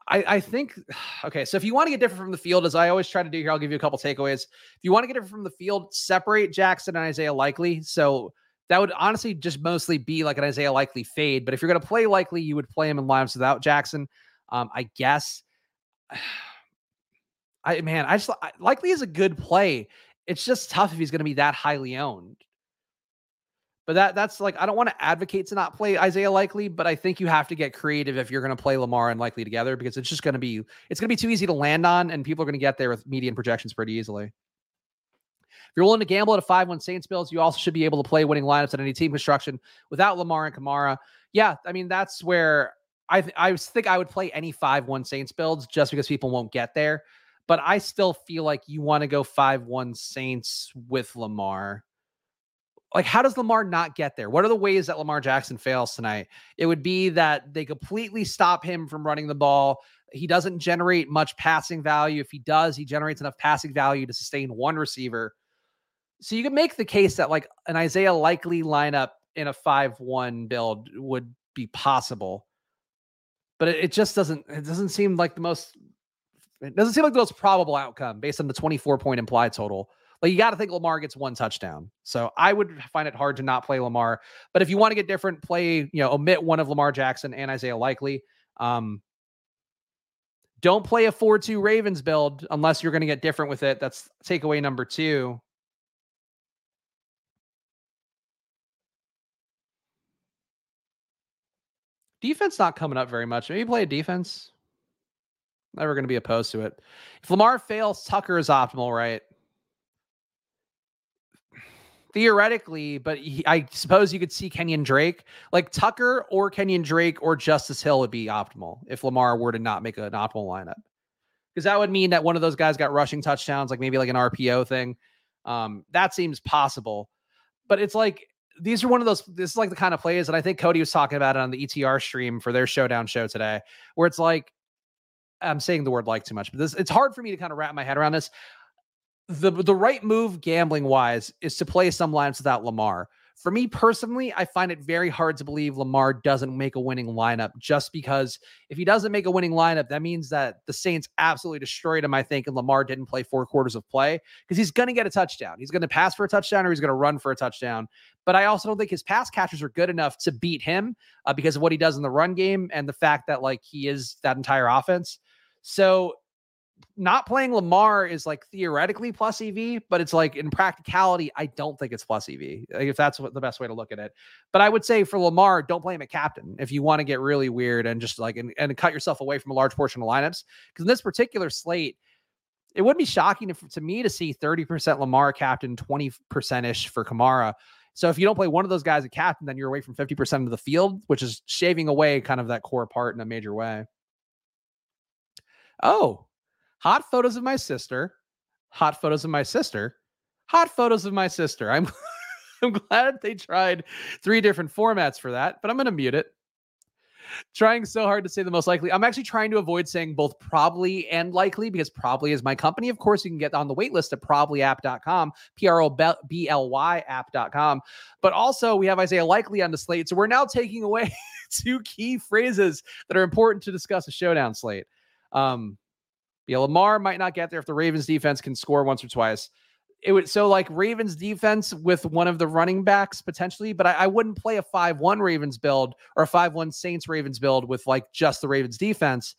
I, I think okay. So if you want to get different from the field, as I always try to do here, I'll give you a couple takeaways. If you want to get different from the field, separate Jackson and Isaiah Likely. So that would honestly just mostly be like an Isaiah Likely fade. But if you're going to play Likely, you would play him in lineups without Jackson. Um, I guess. I man, I just I, likely is a good play. It's just tough if he's going to be that highly owned. But that that's like I don't want to advocate to not play Isaiah Likely, but I think you have to get creative if you're going to play Lamar and Likely together because it's just going to be it's going to be too easy to land on, and people are going to get there with median projections pretty easily. If you're willing to gamble at a 5 1 Saints Bills, you also should be able to play winning lineups at any team construction without Lamar and Kamara. Yeah, I mean, that's where I, th- I think I would play any 5 1 Saints builds just because people won't get there but I still feel like you want to go 5 1 Saints with Lamar. Like, how does Lamar not get there? What are the ways that Lamar Jackson fails tonight? It would be that they completely stop him from running the ball. He doesn't generate much passing value. If he does, he generates enough passing value to sustain one receiver. So you could make the case that like an Isaiah Likely lineup in a 5 1 build would be possible. But it, it just doesn't, it doesn't seem like the most it doesn't seem like the most probable outcome based on the 24 point implied total. Like you got to think Lamar gets one touchdown. So I would find it hard to not play Lamar. But if you want to get different, play, you know, omit one of Lamar Jackson and Isaiah Likely. Um, don't play a 4 2 Ravens build unless you're going to get different with it. That's takeaway number two. Defense not coming up very much. Maybe play a defense. Never going to be opposed to it. If Lamar fails, Tucker is optimal, right? Theoretically, but he, I suppose you could see Kenyan Drake, like Tucker or Kenyan Drake or Justice Hill would be optimal if Lamar were to not make an optimal lineup. Because that would mean that one of those guys got rushing touchdowns, like maybe like an RPO thing. Um, that seems possible. But it's like these are one of those. This is like the kind of plays that I think Cody was talking about it on the ETR stream for their showdown show today, where it's like I'm saying the word like too much, but this it's hard for me to kind of wrap my head around this. The the right move gambling wise is to play some lines without Lamar. For me personally, I find it very hard to believe Lamar doesn't make a winning lineup just because if he doesn't make a winning lineup, that means that the Saints absolutely destroyed him, I think, and Lamar didn't play four quarters of play because he's going to get a touchdown. He's going to pass for a touchdown or he's going to run for a touchdown. But I also don't think his pass catchers are good enough to beat him uh, because of what he does in the run game and the fact that, like, he is that entire offense. So not playing Lamar is like theoretically plus EV, but it's like in practicality, I don't think it's plus EV. If that's what the best way to look at it. But I would say for Lamar, don't play him at captain if you want to get really weird and just like and, and cut yourself away from a large portion of lineups. Because in this particular slate, it would be shocking if, to me to see 30% Lamar captain, 20% ish for Kamara. So if you don't play one of those guys at captain, then you're away from 50% of the field, which is shaving away kind of that core part in a major way. Oh, hot photos of my sister, hot photos of my sister, hot photos of my sister. I'm I'm glad they tried three different formats for that, but I'm going to mute it. Trying so hard to say the most likely. I'm actually trying to avoid saying both probably and likely because probably is my company. Of course, you can get on the waitlist at problyapp.com, P R O B L Y app.com. But also, we have Isaiah Likely on the slate. So we're now taking away two key phrases that are important to discuss a showdown slate. Um, yeah, Lamar might not get there if the Ravens defense can score once or twice. It would so like Ravens defense with one of the running backs potentially, but I, I wouldn't play a 5-1 Ravens build or a 5-1 Saints Ravens build with like just the Ravens defense.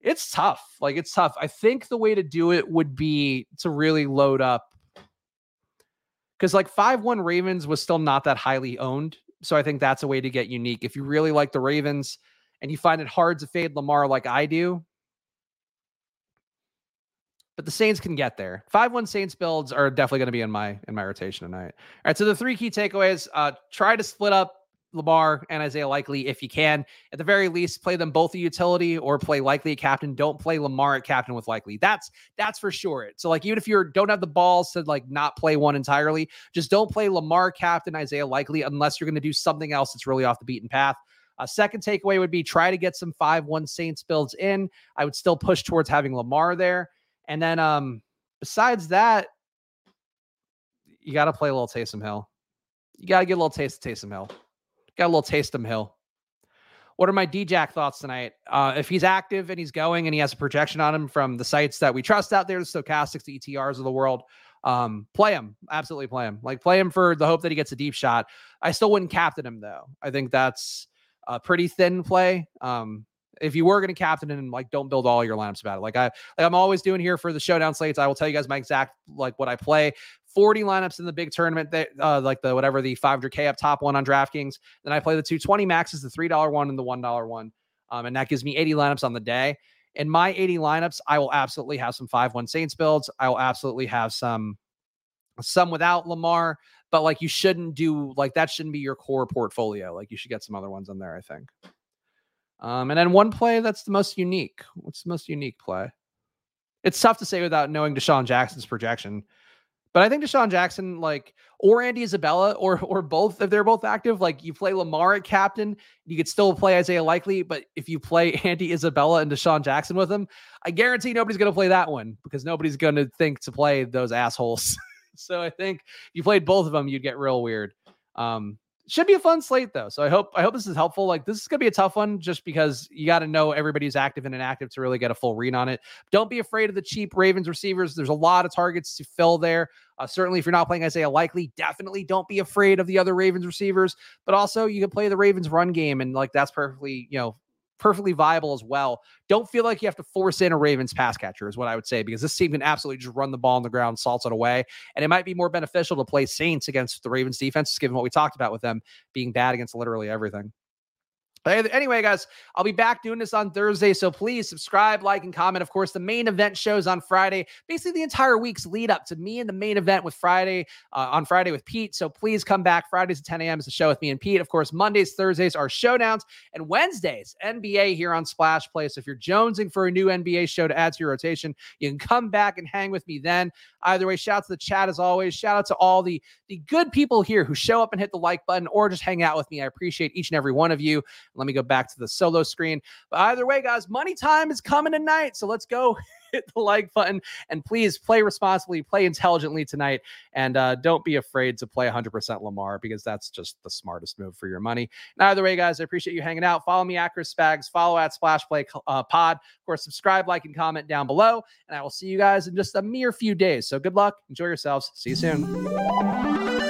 It's tough. Like it's tough. I think the way to do it would be to really load up because like 5-1 Ravens was still not that highly owned. So I think that's a way to get unique. If you really like the Ravens and you find it hard to fade Lamar like I do, but the Saints can get there. Five one Saints builds are definitely going to be in my in my rotation tonight. All right, so the three key takeaways: uh, try to split up Lamar and Isaiah Likely if you can. At the very least, play them both a utility or play Likely a captain. Don't play Lamar at captain with Likely. That's that's for sure. So like even if you don't have the balls to like not play one entirely, just don't play Lamar captain Isaiah Likely unless you're going to do something else that's really off the beaten path. A second takeaway would be try to get some 5 1 Saints builds in. I would still push towards having Lamar there. And then um besides that, you got to play a little Taysom Hill. You got to get a little taste of Taysom Hill. Got a little taste of Hill. What are my DJack thoughts tonight? Uh, if he's active and he's going and he has a projection on him from the sites that we trust out there, the Stokastics, the ETRs of the world, um, play him. Absolutely play him. Like play him for the hope that he gets a deep shot. I still wouldn't captain him though. I think that's a pretty thin play. Um, if you were going to captain him, like don't build all your lineups about it. Like I like I'm always doing here for the showdown slates. I will tell you guys my exact like what I play. 40 lineups in the big tournament that uh, like the whatever the 500k up top one on DraftKings. Then I play the 220 maxes, the $3 one and the $1 one. Um, and that gives me 80 lineups on the day. In my 80 lineups, I will absolutely have some 5-1 Saints builds. I will absolutely have some some without Lamar, but like you shouldn't do like that shouldn't be your core portfolio. Like you should get some other ones in there, I think. Um, and then one play that's the most unique. What's the most unique play? It's tough to say without knowing DeSean Jackson's projection. But I think DeSean Jackson, like, or Andy Isabella, or or both, if they're both active, like you play Lamar at captain, you could still play Isaiah Likely. But if you play Andy Isabella and Deshaun Jackson with him, I guarantee nobody's going to play that one because nobody's going to think to play those assholes. so I think you played both of them, you'd get real weird. Um, should be a fun slate though. So I hope I hope this is helpful. Like this is gonna be a tough one just because you got to know everybody's active and inactive to really get a full read on it. Don't be afraid of the cheap Ravens receivers. There's a lot of targets to fill there. Uh, certainly, if you're not playing Isaiah Likely, definitely don't be afraid of the other Ravens receivers. But also, you can play the Ravens run game, and like that's perfectly you know perfectly viable as well. Don't feel like you have to force in a Ravens pass catcher, is what I would say, because this team can absolutely just run the ball on the ground, salts it away. And it might be more beneficial to play Saints against the Ravens defense, given what we talked about with them being bad against literally everything. Anyway, guys, I'll be back doing this on Thursday. So please subscribe, like, and comment. Of course, the main event shows on Friday, basically the entire week's lead up to me and the main event with Friday uh, on Friday with Pete. So please come back. Fridays at 10 a.m. is the show with me and Pete. Of course, Mondays, Thursdays are showdowns, and Wednesdays, NBA here on Splash Play. So if you're jonesing for a new NBA show to add to your rotation, you can come back and hang with me then. Either way, shout out to the chat as always. Shout out to all the, the good people here who show up and hit the like button or just hang out with me. I appreciate each and every one of you. Let me go back to the solo screen. But either way, guys, money time is coming tonight. So let's go hit the like button and please play responsibly, play intelligently tonight, and uh, don't be afraid to play 100% Lamar because that's just the smartest move for your money. And either way, guys, I appreciate you hanging out. Follow me at Chris Spags, follow at Splash Play uh, Pod. Of course, subscribe, like, and comment down below. And I will see you guys in just a mere few days. So good luck, enjoy yourselves. See you soon.